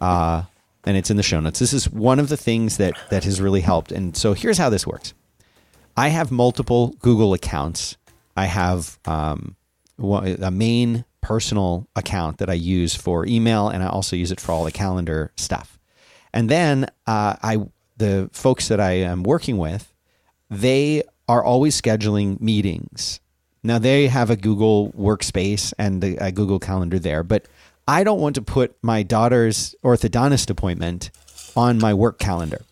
uh and it's in the show notes. This is one of the things that that has really helped. And so here's how this works. I have multiple Google accounts. I have um, a main personal account that I use for email, and I also use it for all the calendar stuff. And then uh, I, the folks that I am working with, they are always scheduling meetings. Now they have a Google Workspace and a, a Google Calendar there, but I don't want to put my daughter's orthodontist appointment on my work calendar.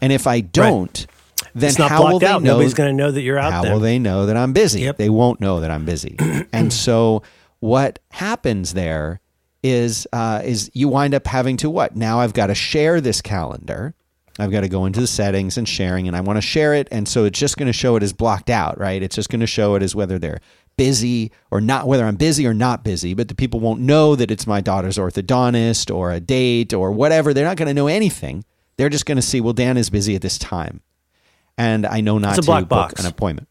And if I don't, right. then how will they out. know? Nobody's going to know that you're out how there. will they know that I'm busy? Yep. They won't know that I'm busy. and so what happens there is uh, is you wind up having to what? Now I've got to share this calendar. I've got to go into the settings and sharing, and I want to share it, and so it's just going to show it as blocked out, right? It's just going to show it as whether they're busy or not, whether I'm busy or not busy. But the people won't know that it's my daughter's orthodontist or a date or whatever. They're not going to know anything. They're just going to see, well, Dan is busy at this time, and I know not to book box. an appointment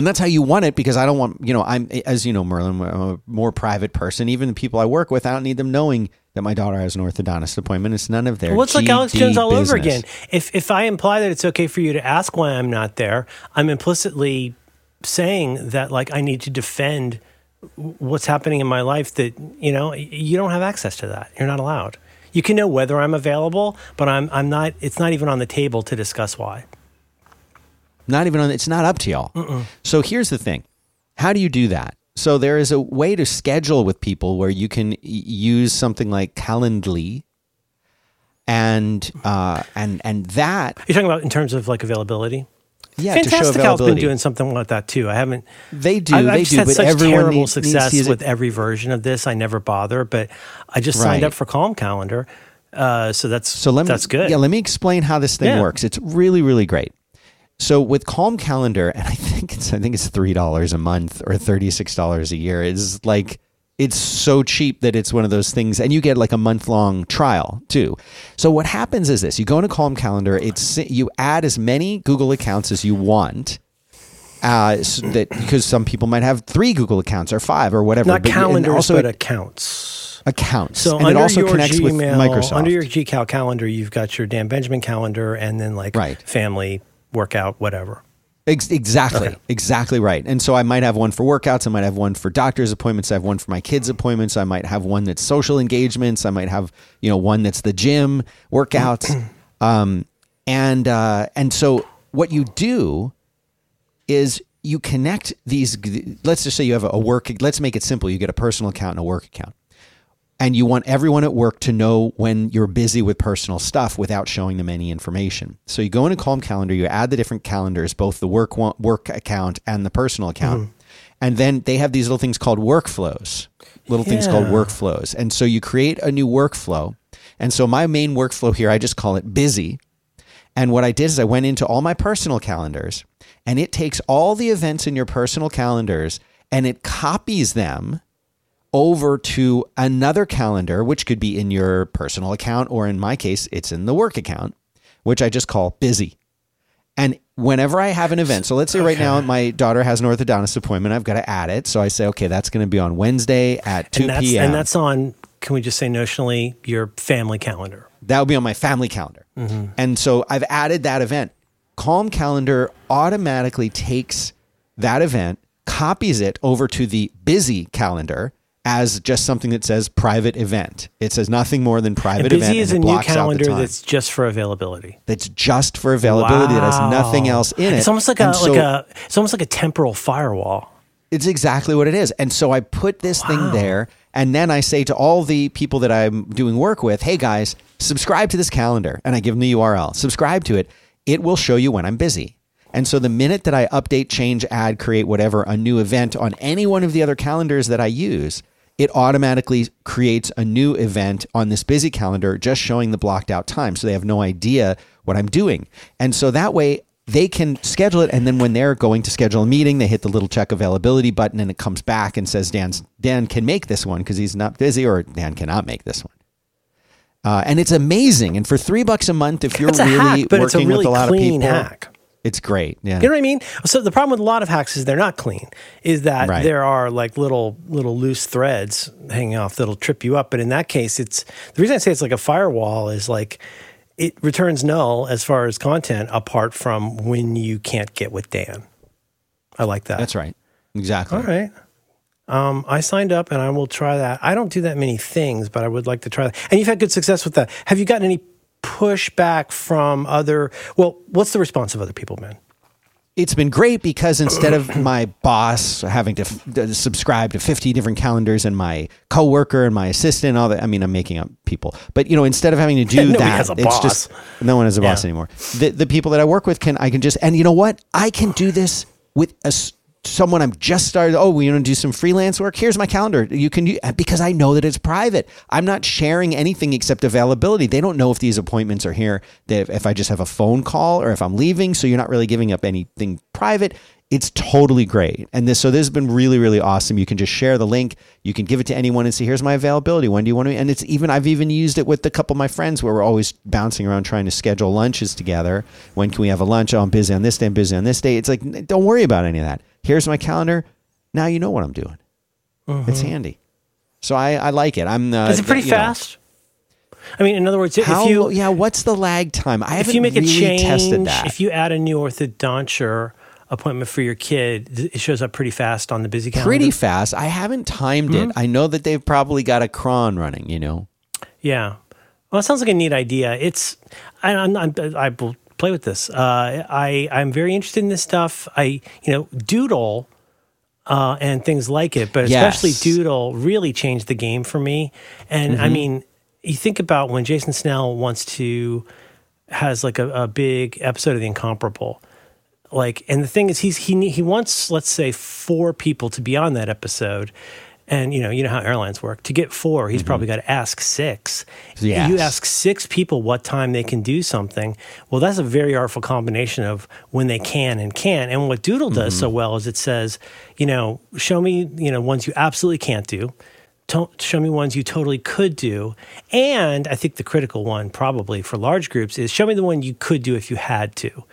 and that's how you want it because I don't want you know I'm as you know Merlin I'm a more private person even the people I work with I don't need them knowing that my daughter has an orthodontist appointment it's none of their well it's like Alex Jones all business. over again if if I imply that it's okay for you to ask why I'm not there I'm implicitly saying that like I need to defend what's happening in my life that you know you don't have access to that you're not allowed you can know whether I'm available but I'm I'm not it's not even on the table to discuss why not even on. It's not up to y'all. Mm-mm. So here's the thing: how do you do that? So there is a way to schedule with people where you can use something like Calendly, and uh, and and that you're talking about in terms of like availability. Yeah, Fantastical been doing something like that too. I haven't. They do. I've, they I've do. had but such terrible needs, success needs with every version of this. I never bother, but I just signed right. up for Calm Calendar, uh, so that's so let me, that's good. Yeah, let me explain how this thing yeah. works. It's really really great. So with Calm Calendar, and I think it's I think it's three dollars a month or thirty six dollars a year. Is like it's so cheap that it's one of those things, and you get like a month long trial too. So what happens is this: you go into Calm Calendar. It's you add as many Google accounts as you want. Uh, so that because some people might have three Google accounts or five or whatever. Not but- calendars, also but accounts. accounts. So and under it also your connects with Gmail, Microsoft. under your GCal calendar, you've got your Dan Benjamin calendar, and then like Right. family workout, whatever. Ex- exactly. Okay. Exactly right. And so I might have one for workouts. I might have one for doctor's appointments. I have one for my kids' appointments. I might have one that's social engagements. I might have, you know, one that's the gym workouts. um, and, uh, and so what you do is you connect these, let's just say you have a work, let's make it simple. You get a personal account and a work account and you want everyone at work to know when you're busy with personal stuff without showing them any information. So you go into Calm Calendar, you add the different calendars, both the work one, work account and the personal account, mm-hmm. and then they have these little things called workflows, little things called workflows, and so you create a new workflow. And so my main workflow here, I just call it busy. And what I did is I went into all my personal calendars and it takes all the events in your personal calendars and it copies them over to another calendar, which could be in your personal account, or in my case, it's in the work account, which I just call busy. And whenever I have an event, so let's say right now my daughter has an orthodontist appointment, I've got to add it. So I say, okay, that's going to be on Wednesday at 2 And that's p.m. and that's on. Can we just say notionally your family calendar? that will be on my family calendar. Mm-hmm. And so I've added that event. Calm Calendar automatically takes that event, copies it over to the busy calendar as just something that says private event. It says nothing more than private And event. busy is and a new blocks out the calendar that's just for availability. that's just for availability that has nothing else in it. It's almost like a so like a it's almost like a temporal firewall. It's exactly what it is. And so I put this thing there, and then I say to all the people that I'm doing work with, hey guys, subscribe to this calendar. And I give them the URL. Subscribe to it. It will show you when I'm busy. And so the minute that I update, change, add, create whatever, a new event on any one of the other calendars that I use, it automatically creates a new event on this busy calendar, just showing the blocked out time. So they have no idea what I'm doing. And so that way, they can schedule it and then when they're going to schedule a meeting they hit the little check availability button and it comes back and says dan's dan can make this one because he's not busy or dan cannot make this one uh, and it's amazing and for three bucks a month if you're really hack, but it's a working really with a lot of people hack. It's great yeah You know what I mean? So the problem with a lot of hacks is they're not clean. Is that Right. there are like little little loose threads hanging off that'll trip you up. But in that case, it's the reason I say it's like a firewall is like it returns null as far as content apart from when you can't get with Dan. I like that. that's right exactly All right. Um, I signed up and I will try that. I don't do that many things, but I would like to try that. And you've had good success with that. Have you gotten any pushback from other? Well, what's the response of other people, man? it's been great because instead of my boss having to f- to subscribe to 50 different calendars and my coworker and my assistant and all that i mean i'm making up people but you know instead of having to do that it's boss. just no one has a boss anymore the, the people that i work with can i can just and you know what i can do this with a someone i'm just started oh we want to do some freelance work? Here's my calendar. You can because i know that it's private. I'm not sharing anything except availability. They don't know if these appointments are here if i just have a phone call or if i'm leaving so you're not really giving up anything private it's totally great. And this so this has been really really awesome. You can just share the link. You can give it to anyone and say here's my availability. When do you want to? And it's even i've even used it with a couple of my friends where we're always bouncing around trying to schedule lunches together. When can we have a lunch? Oh i'm busy on this day i'm busy on this day. It's like don't worry about any of that. Here's my calendar. Now you know what i'm doing. It's handy. So i i like it. I'm uh, Is it pretty you know, fast? I mean, in other words, how if you yeah what's the lag time? I if haven't you make really a change, tested that. if you add a new orthodonture appointment for your kid, it shows up pretty fast on the busy calendar. pretty fast i haven't timed Mm-hmm. it i know that they've probably got a cron running you know Yeah. Well, it sounds like a neat idea. It's I, I'm, I'm, I will play with this. Uh, I I'm very interested in this stuff. I you know Doodle. Uh, and things like it, but especially Yes. Doodle really changed the game for me. And Mm-hmm. I mean, you think about when Jason Snell wants to has like a, a big episode of The Incomparable, like, and the thing is, he's he he wants let's say four people to be on that episode, And you know, you know how airlines work. To get four, he's mm-hmm. probably got to ask six. Yes. You ask six people what time they can do something. Well, that's a very artful combination of when they can and can't. And what Doodle does so mm-hmm. well is it says, you know, show me, you know, ones you absolutely can't do. To- show me ones you totally could do. And I think the critical one, probably for large groups, is show me the one you could do if you had to.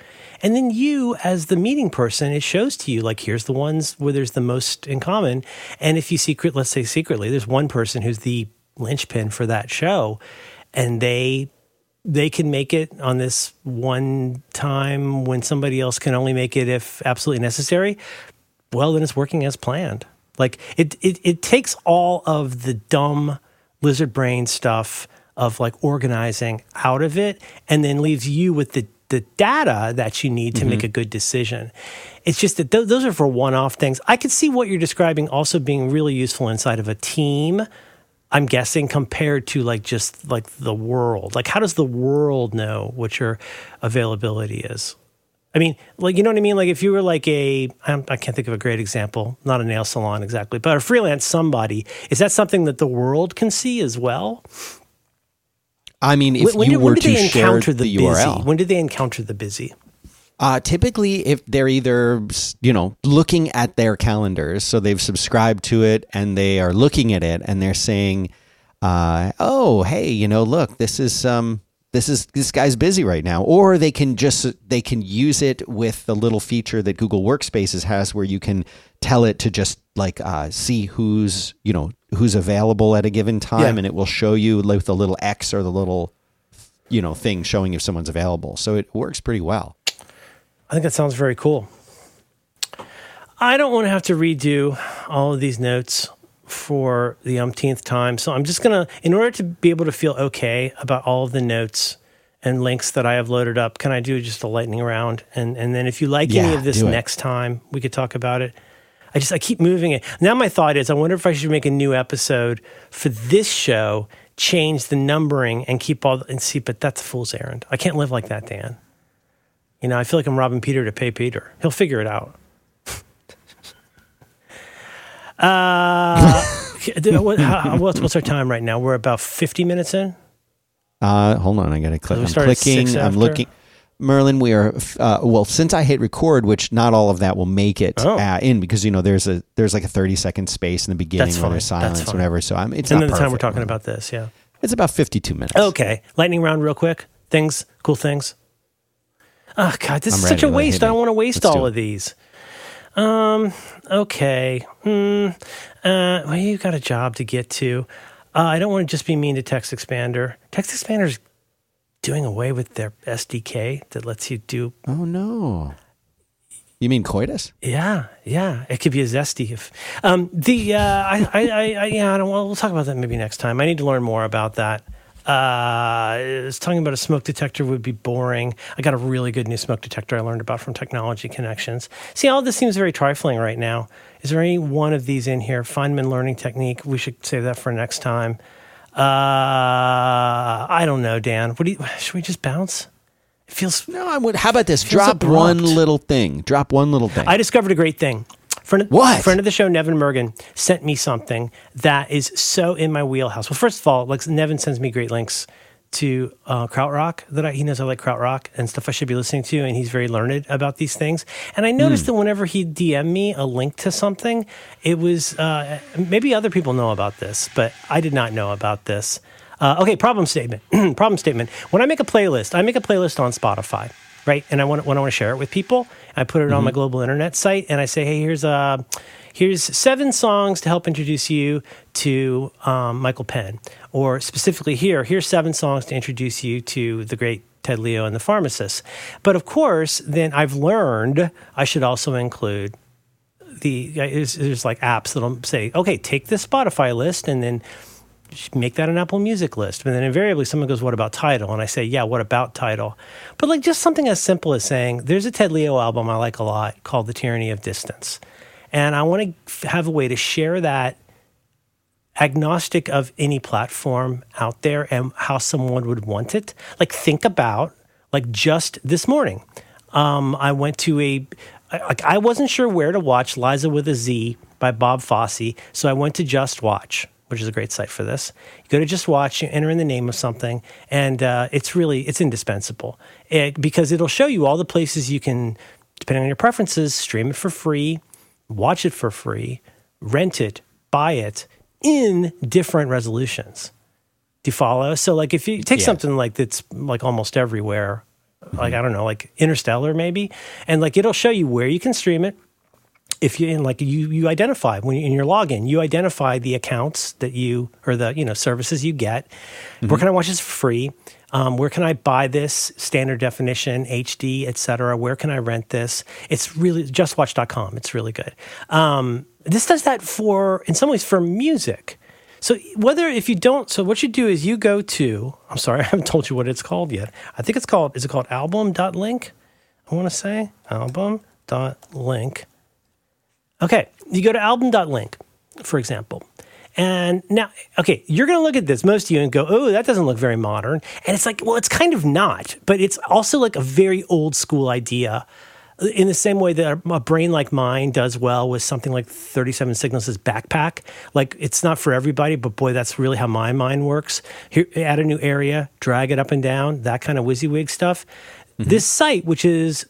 And then you, as the meeting person, it shows to you like here's the ones where there's the most in common. And if you secret, let's say secretly, there's one person who's the linchpin for that show, and they they can make it on this one time when somebody else can only make it if absolutely necessary. Well, then it's working as planned. Like it, it, it takes all of the dumb lizard brain stuff of like organizing out of it, and then leaves you with the the data that you need to make mm-hmm. a good decision. It's just that th- those are for one off things. I could see what you're describing also being really useful inside of a team. I'm guessing compared to like just like the world. Like, how does the world know what your availability is? I mean, like, you know what I mean? Like, if you were like a, I'm- I can't think of a great example, not a nail salon exactly, but a freelance somebody, is that something that the world can see as well? I mean, if when, you did, were when to encounter the, the, busy? URL, When did they encounter the busy? Uh, typically, if they're either you know looking at their calendars, so they've subscribed to it and they are looking at it and they're saying, uh, "Oh, hey, you know, look, this is um, this is this guy's busy right now," or they can just they can use it with the little feature that Google Workspaces has, where you can tell it to just like uh, see who's you know who's available at a given time, Yeah. and it will show you like the little X or the little you know thing showing if someone's available. So it works pretty well. I think that sounds very cool. I don't want to have to redo all of these notes for the umpteenth time. So I'm just going to, in order to be able to feel okay about all of the notes and links that I have loaded up, can I do just a lightning round? And, and then if you like any of this next time, we could talk about it. I just, I keep moving it. Now my thought is, I wonder if I should make a new episode for this show, change the numbering and keep all, and see, but that's a fool's errand. I can't live like that, Dan. You know, I feel like I'm robbing Peter to pay Peter. He'll figure it out. Uh, what, how, what's, what's our time right now? We're about 50 minutes in. Uh, hold on, I gotta click. I'm clicking. I'm looking. Merlin, we are uh, well since I hit record, which not all of that will make it Oh. uh, in because you know there's a there's like a 30 second space in the beginning That's where there's silence, whatever. So I'm it's and not then the time we're talking about this, yeah. It's about 52 minutes. Okay. Lightning round, real quick. Things, cool things. Oh, God, this I'm is such a waste. I don't want to waste Let's all of these. Um, okay. Hmm. Uh, well, you got a job to get to. Uh, I don't want to just be mean to Text Expander. Text Expander's doing away with their SDK that lets you do Oh no. You mean coitus? Yeah, yeah, it could be a zesty. If um, the uh, I, I, I, I, yeah, I don't. Well, we'll talk about that maybe next time. I need to learn more about that. Uh, talking about a smoke detector would be boring. I got a really good new smoke detector I learned about from Technology Connections. See, all this seems very trifling right now. Is there any one of these in here? Feynman learning technique. We should save that for next time. Uh, I don't know, Dan. What do you? Should we just bounce? It feels No, I would. How about this? Drop one little thing. Drop one little thing. I discovered a great thing. Friend of, What? Friend of the show, Nevin Mergen, sent me something that is so in my wheelhouse. Well, first of all, like Nevin sends me great links to uh, Krautrock that I, he knows I like Krautrock and stuff I should be listening to, and he's very learned about these things. And I noticed Hmm. that whenever he DM me a link to something, it was uh, maybe other people know about this, but I did not know about this. Uh, okay, problem statement. problem statement. When I make a playlist, I make a playlist on Spotify, right? And I want when I want to share it with people, I put it on my global internet site, and I say, hey, here's uh, here's seven songs to help introduce you to um, Michael Penn, or specifically here, here's seven songs to introduce you to the great Ted Leo and the Pharmacist. But of course, then I've learned I should also include the there's, there's like apps that'll say, okay, take this Spotify list and then make that an Apple Music list. But then invariably someone goes, what about Tidal? And I say, yeah, what about Tidal? But like just something as simple as saying, there's a Ted Leo album I like a lot called The Tyranny of Distance. And I want to have a way to share that agnostic of any platform out there and how someone would want it. Like think about like just this morning, um, I went to a like I wasn't sure where to watch Liza with a Z by Bob Fosse. So I went to Just Watch, which is a great site for this. You go to Just Watch, you enter in the name of something, and uh, it's really it's indispensable it, because it'll show you all the places you can, depending on your preferences, stream it for free, watch it for free, rent it, buy it in different resolutions. Do you follow? So, like, if you take Yeah. something like that's like almost everywhere, like I don't know, like Interstellar maybe, and like it'll show you where you can stream it. If you and like you you identify when you, in your login, you identify the accounts that you or the you know services you get. Where can I watch this for free? Um, where can I buy this standard definition, HD, et cetera? Where can I rent this? It's really justwatch.com. It's really good. Um, this does that for, in some ways, for music. So whether if you don't, so what you do is you go to. I'm sorry, I haven't told you what it's called yet. I think it's called. Is it called album.link? I want to say album.link. Okay, you go to album.link, for example. And now, okay, you're going to look at this, most of you, and go, oh, that doesn't look very modern. And it's like, well, it's kind of not, but it's also like a very old school idea in the same way that a brain like mine does well with something like 37 Signals' backpack. Like, it's not for everybody, but boy, that's really how my mind works. Here, add a new area, drag it up and down, that kind of WYSIWYG stuff. Mm-hmm. This site, which is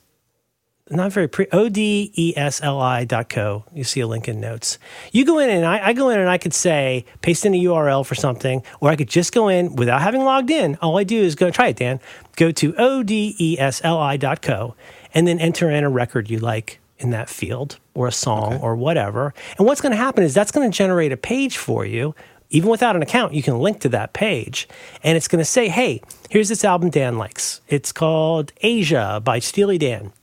not very pre E O-D-E-S-L-I dot co. You see a link in notes. You go in and I, I go in and I could say, paste in a URL for something, or I could just go in without having logged in. All I do is go, try it, Dan. Go to O D E S L I dot co and then enter in a record you like in that field or a song or whatever. And what's going to happen is that's going to generate a page for you. Even without an account, you can link to that page and it's going to say, hey, here's this album Dan likes. It's called Aja by Steely Dan.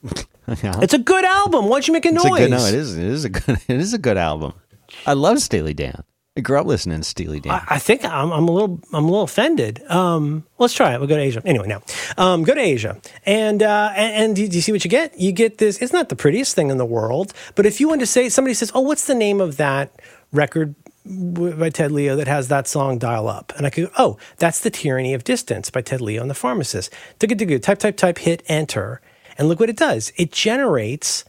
Yeah. It's a good album. Why don't you make a It's noise? a good no. It is. It is a good. It is a good album. I love Steely Dan. I grew up listening to Steely Dan. I, I think I'm, I'm a little I'm a little offended. Um, let's try it. We'll go to Aja anyway. Now, um, go to Aja, and uh, and, and do, do you see what you get? You get this. It's not the prettiest thing in the world, but if you want to say somebody says, "Oh, what's the name of that record?" By Ted Leo that has that song dial up, and I could go, oh, that's the Tyranny of Distance by Ted Leo and the Pharmacist. Type type type hit enter, and look what it does. It generates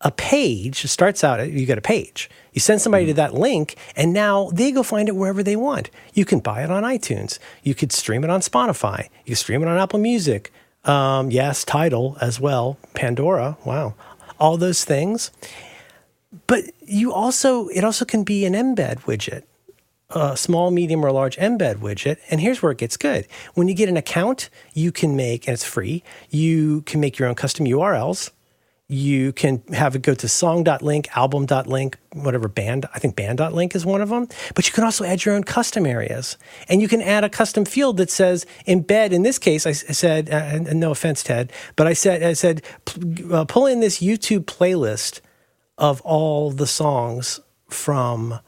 a page. It starts out, you get a page. You send somebody to that link, and now they go find it wherever they want. You can buy it on iTunes. You could stream it on Spotify. You can stream it on Apple Music. Um, yes, Tidal as well. Pandora. Wow. All those things. But you also, it also can be an embed widget a small, medium, or large embed widget. And here's where it gets good. When you get an account, you can make, and it's free, you can make your own custom URLs. You can have it go to song.link, album.link, whatever band, I think band.link is one of them. But you can also add your own custom areas. And you can add a custom field that says embed. In this case, I, said, uh, and no offense, Ted, but I said, I said, uh, pull in this YouTube playlist of all the songs from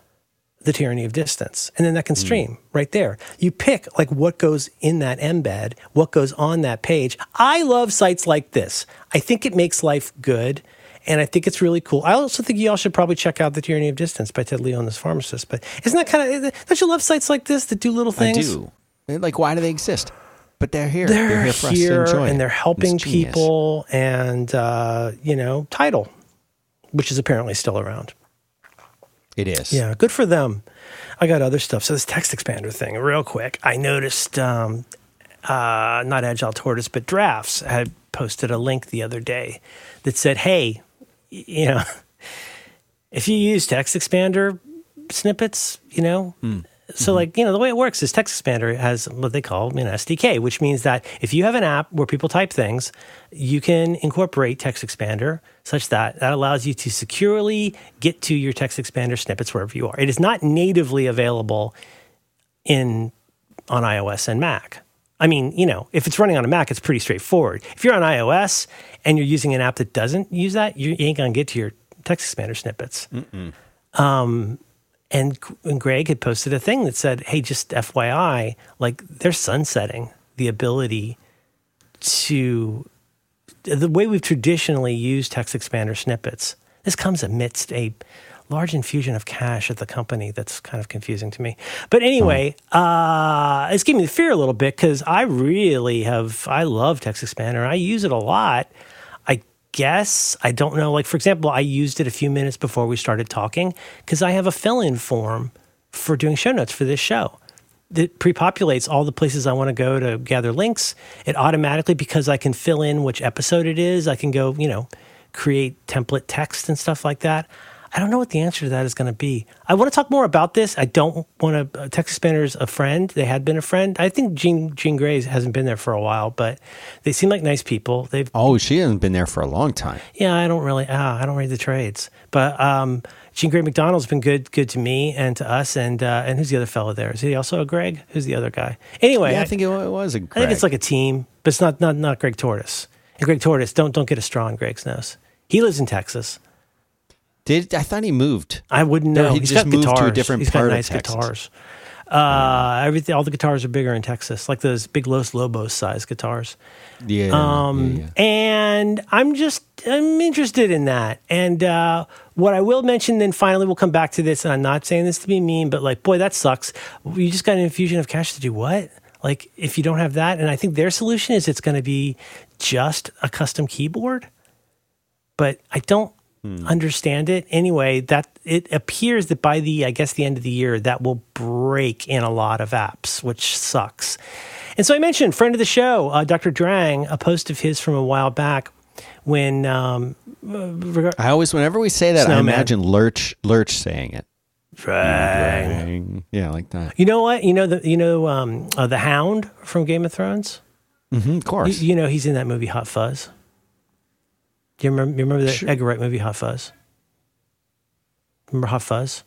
the tyranny of distance and then that can stream right there you pick like what goes in that embed what goes on that page i love sites like this i think it makes life good and i think it's really cool i also think you all should probably check out the tyranny of distance by ted leo and this pharmacist but isn't that kind of don't you love sites like this that do little things? I do. Like, why do they exist? But they're here. they're, here for us to enjoy. and they're helping people and uh, you know Tidal which is apparently still around It is. Yeah, good for them. I got other stuff. So this text expander thing, real quick. I noticed um, uh, not Agile Tortoise, but Drafts had posted a link the other day that said, "Hey, you know, if you use text expander snippets, you know." So, mm-hmm. like, you know, the way it works is Text Expander has what they call an SDK, which means that if you have an app where people type things, you can incorporate Text Expander such that that allows you to securely get to your Text Expander snippets wherever you are. It is not natively available in on iOS and Mac. I mean, you know, if it's running on a Mac, it's pretty straightforward. If you're on iOS and you're using an app that doesn't use that, you ain't gonna get to your text expander snippets. Um, And, and Greg had posted a thing that said, "Hey, just FYI, like they're sunsetting the ability to the way we've traditionally used text expander snippets. This comes amidst a large infusion of cash at the company that's kind of confusing to me. But anyway, uh, it's giving me the fear a little bit because I really have, I love text expander. I use it a lot. Guess. I don't know. Like, for example, I used it a few minutes before we started talking because I have a fill in form for doing show notes for this show that pre-populates all the places I want to go to gather links. It automatically, because I can fill in which episode it is, I can go, you know, create template text and stuff like that. I don't know what the answer to that is going to be. I want to talk more about this. I don't want to. Uh, TextExpander's a friend. They had been a friend. I think Jean Jean Grey hasn't been there for a while, but they seem like nice people. They've Oh, she hasn't been there for a long time. yeah. I don't really. Ah, I don't read the trades, but um, Jean Grey MacDonald's been good good to me and to us. And uh, and who's the other fellow there? Is he also a Greg? Who's the other guy? Anyway, Yeah, I think it wa- it was a I think it's like a team, but it's not not not Greg Tortoise. And Greg Tortoise, don't don't get a straw in Greg's nose. He lives in Texas. Did I thought he moved? I wouldn't No, know. he He's just got moved to a guitars. different He's got part of nice Texas. guitars. Uh, everything, all the guitars are bigger in Texas, like those big Los Lobos size guitars. Yeah. Um, yeah, yeah. And I'm just I'm interested in that. And uh, what I will mention, then finally, we'll come back to this. And I'm not saying this to be mean, but like, boy, that sucks. You just got an infusion of cash to do what? Like, if you don't have that, and I think their solution is it's going to be just a custom keyboard. But I don't understand it anyway. That it appears that by the I guess the end of the year that will break in a lot of apps, which sucks. And so I mentioned friend of the show, uh, Dr. Drang, a post of his from a while back when um, uh, reg- I always, whenever we say that, I imagine Lurch, Lurch saying it. Drang. Yeah, like that. You know what? You know the you know um, uh, the Hound from Game of Thrones. hmm of You, course. you know he's in that movie Hot Fuzz. Do you remember? You remember the Sure. Edgar Wright movie Hot Fuzz? Remember Hot Fuzz?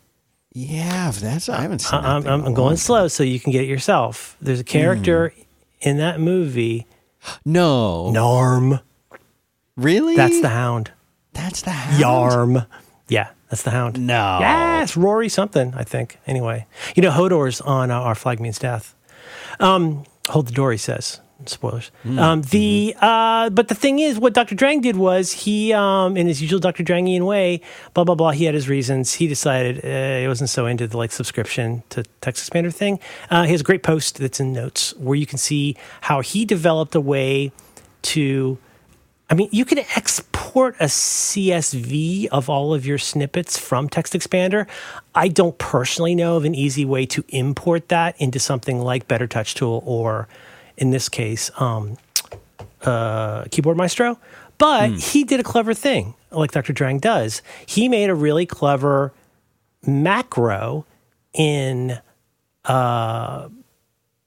yeah, that's I haven't seen. I, I'm, I'm, a I'm long going time. slow so you can get it yourself. There's a character Hmm. in that movie, No, Norm. really? That's the Hound. that's the hound? Yarm. Yeah, that's the Hound. No. Yes, Rory something, I think. Anyway, you know, Hodor's on uh, Our Flag Means Death. Um, hold the door, he says. Spoilers. Hmm. Um, the uh, but the thing is, what Dr. Drang did was he, um, in his usual Dr. Drangian way, blah blah blah. He had his reasons. He decided uh, he wasn't so into the like subscription to Text Expander thing. Uh, he has a great post that's in notes where you can see how he developed a way to I mean, you can export a CSV of all of your snippets from Text Expander. I don't personally know of an easy way to import that into something like Better Touch Tool or, in this case, um, uh, Keyboard Maestro. But he did a clever thing, like Dr. Drang does. He made a really clever macro in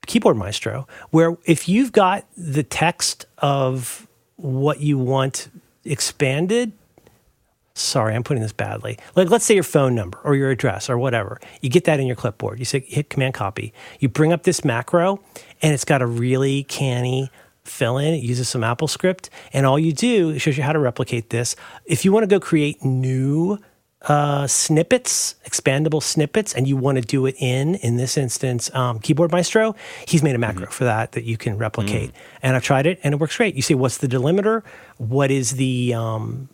Keyboard Maestro, where if you've got the text of what you want expanded, sorry, I'm putting this badly. Like, let's say your phone number or your address or whatever. You get that in your clipboard. You say, hit Command Copy. You bring up this macro, and it's got a really canny fill in. It uses some Apple script, and all you do it shows you how to replicate this. If you want to go create new uh, snippets, expandable snippets, and you want to do it in, in this instance, um, Keyboard Maestro, he's made a macro for that that you can replicate. And I've tried it, and it works great. You say, what's the delimiter? What is the, um,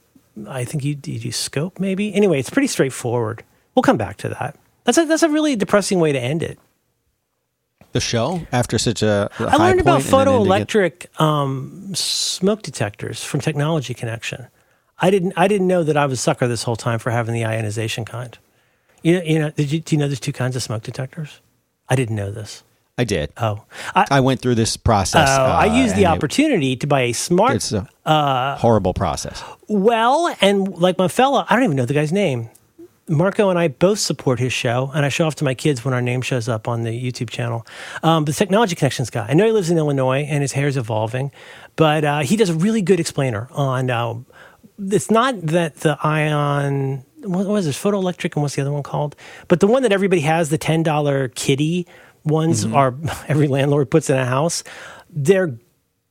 I think you, you do scope maybe? Anyway, it's pretty straightforward. We'll come back to that. That's a, that's a really depressing way to end it. The show after such a, a I learned about point and then ending it- photoelectric um, smoke detectors from Technology Connection. I didn't I didn't know that I was a sucker this whole time for having the ionization kind. You know, you know, did you do you know there's two kinds of smoke detectors? I didn't know this. I did. Oh, I, I went through this process. I uh, used the and it- opportunity to buy a smart. It's a horrible process. well, and like my fella, I don't even know the guy's name. Marco and I both support his show, and I show off to my kids when our name shows up on the YouTube channel. Um, the Technology Connections guy. I know he lives in Illinois, and his hair is evolving, but uh, he does a really good explainer on. Uh, it's not that the ion. What was it? Photoelectric, and what's the other one called? But the one that everybody has, the ten dollar kitty ones, are every landlord puts in a house. They're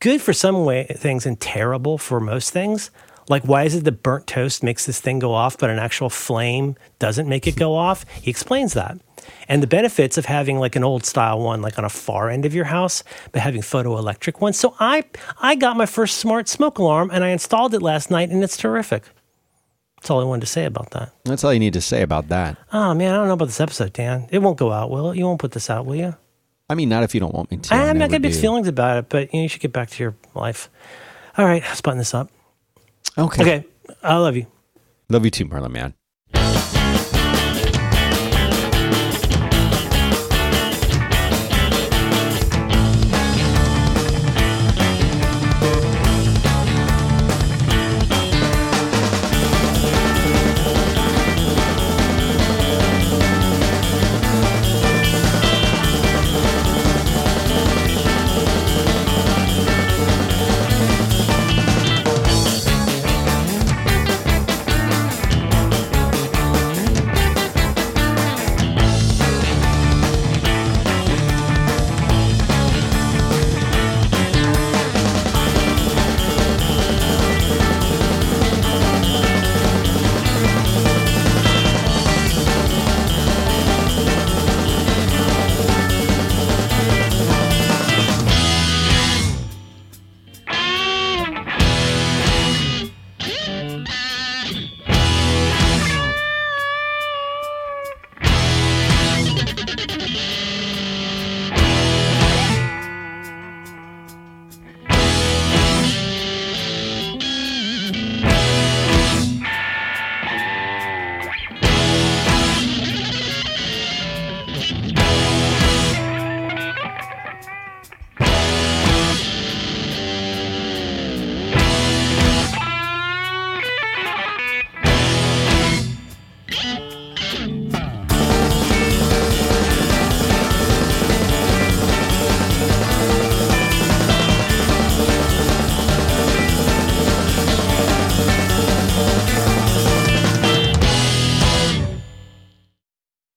good for some way things and terrible for most things. Like, why is it the burnt toast makes this thing go off, but an actual flame doesn't make it go off? He explains that. And the benefits of having like an old style one, like on a far end of your house, but having photoelectric ones. So I I got my first smart smoke alarm and I installed it last night and it's terrific. That's all I wanted to say about that. That's all you need to say about that. Oh man, I don't know about this episode, Dan. It won't go out, will it? You won't put this out, will you? I mean, not if you don't want me to. I, I'm not got mixed do. feelings about it, but you, know, you should get back to your life. All right, let's button this up. Okay. Okay. I love you. Love you too, Merlin, man.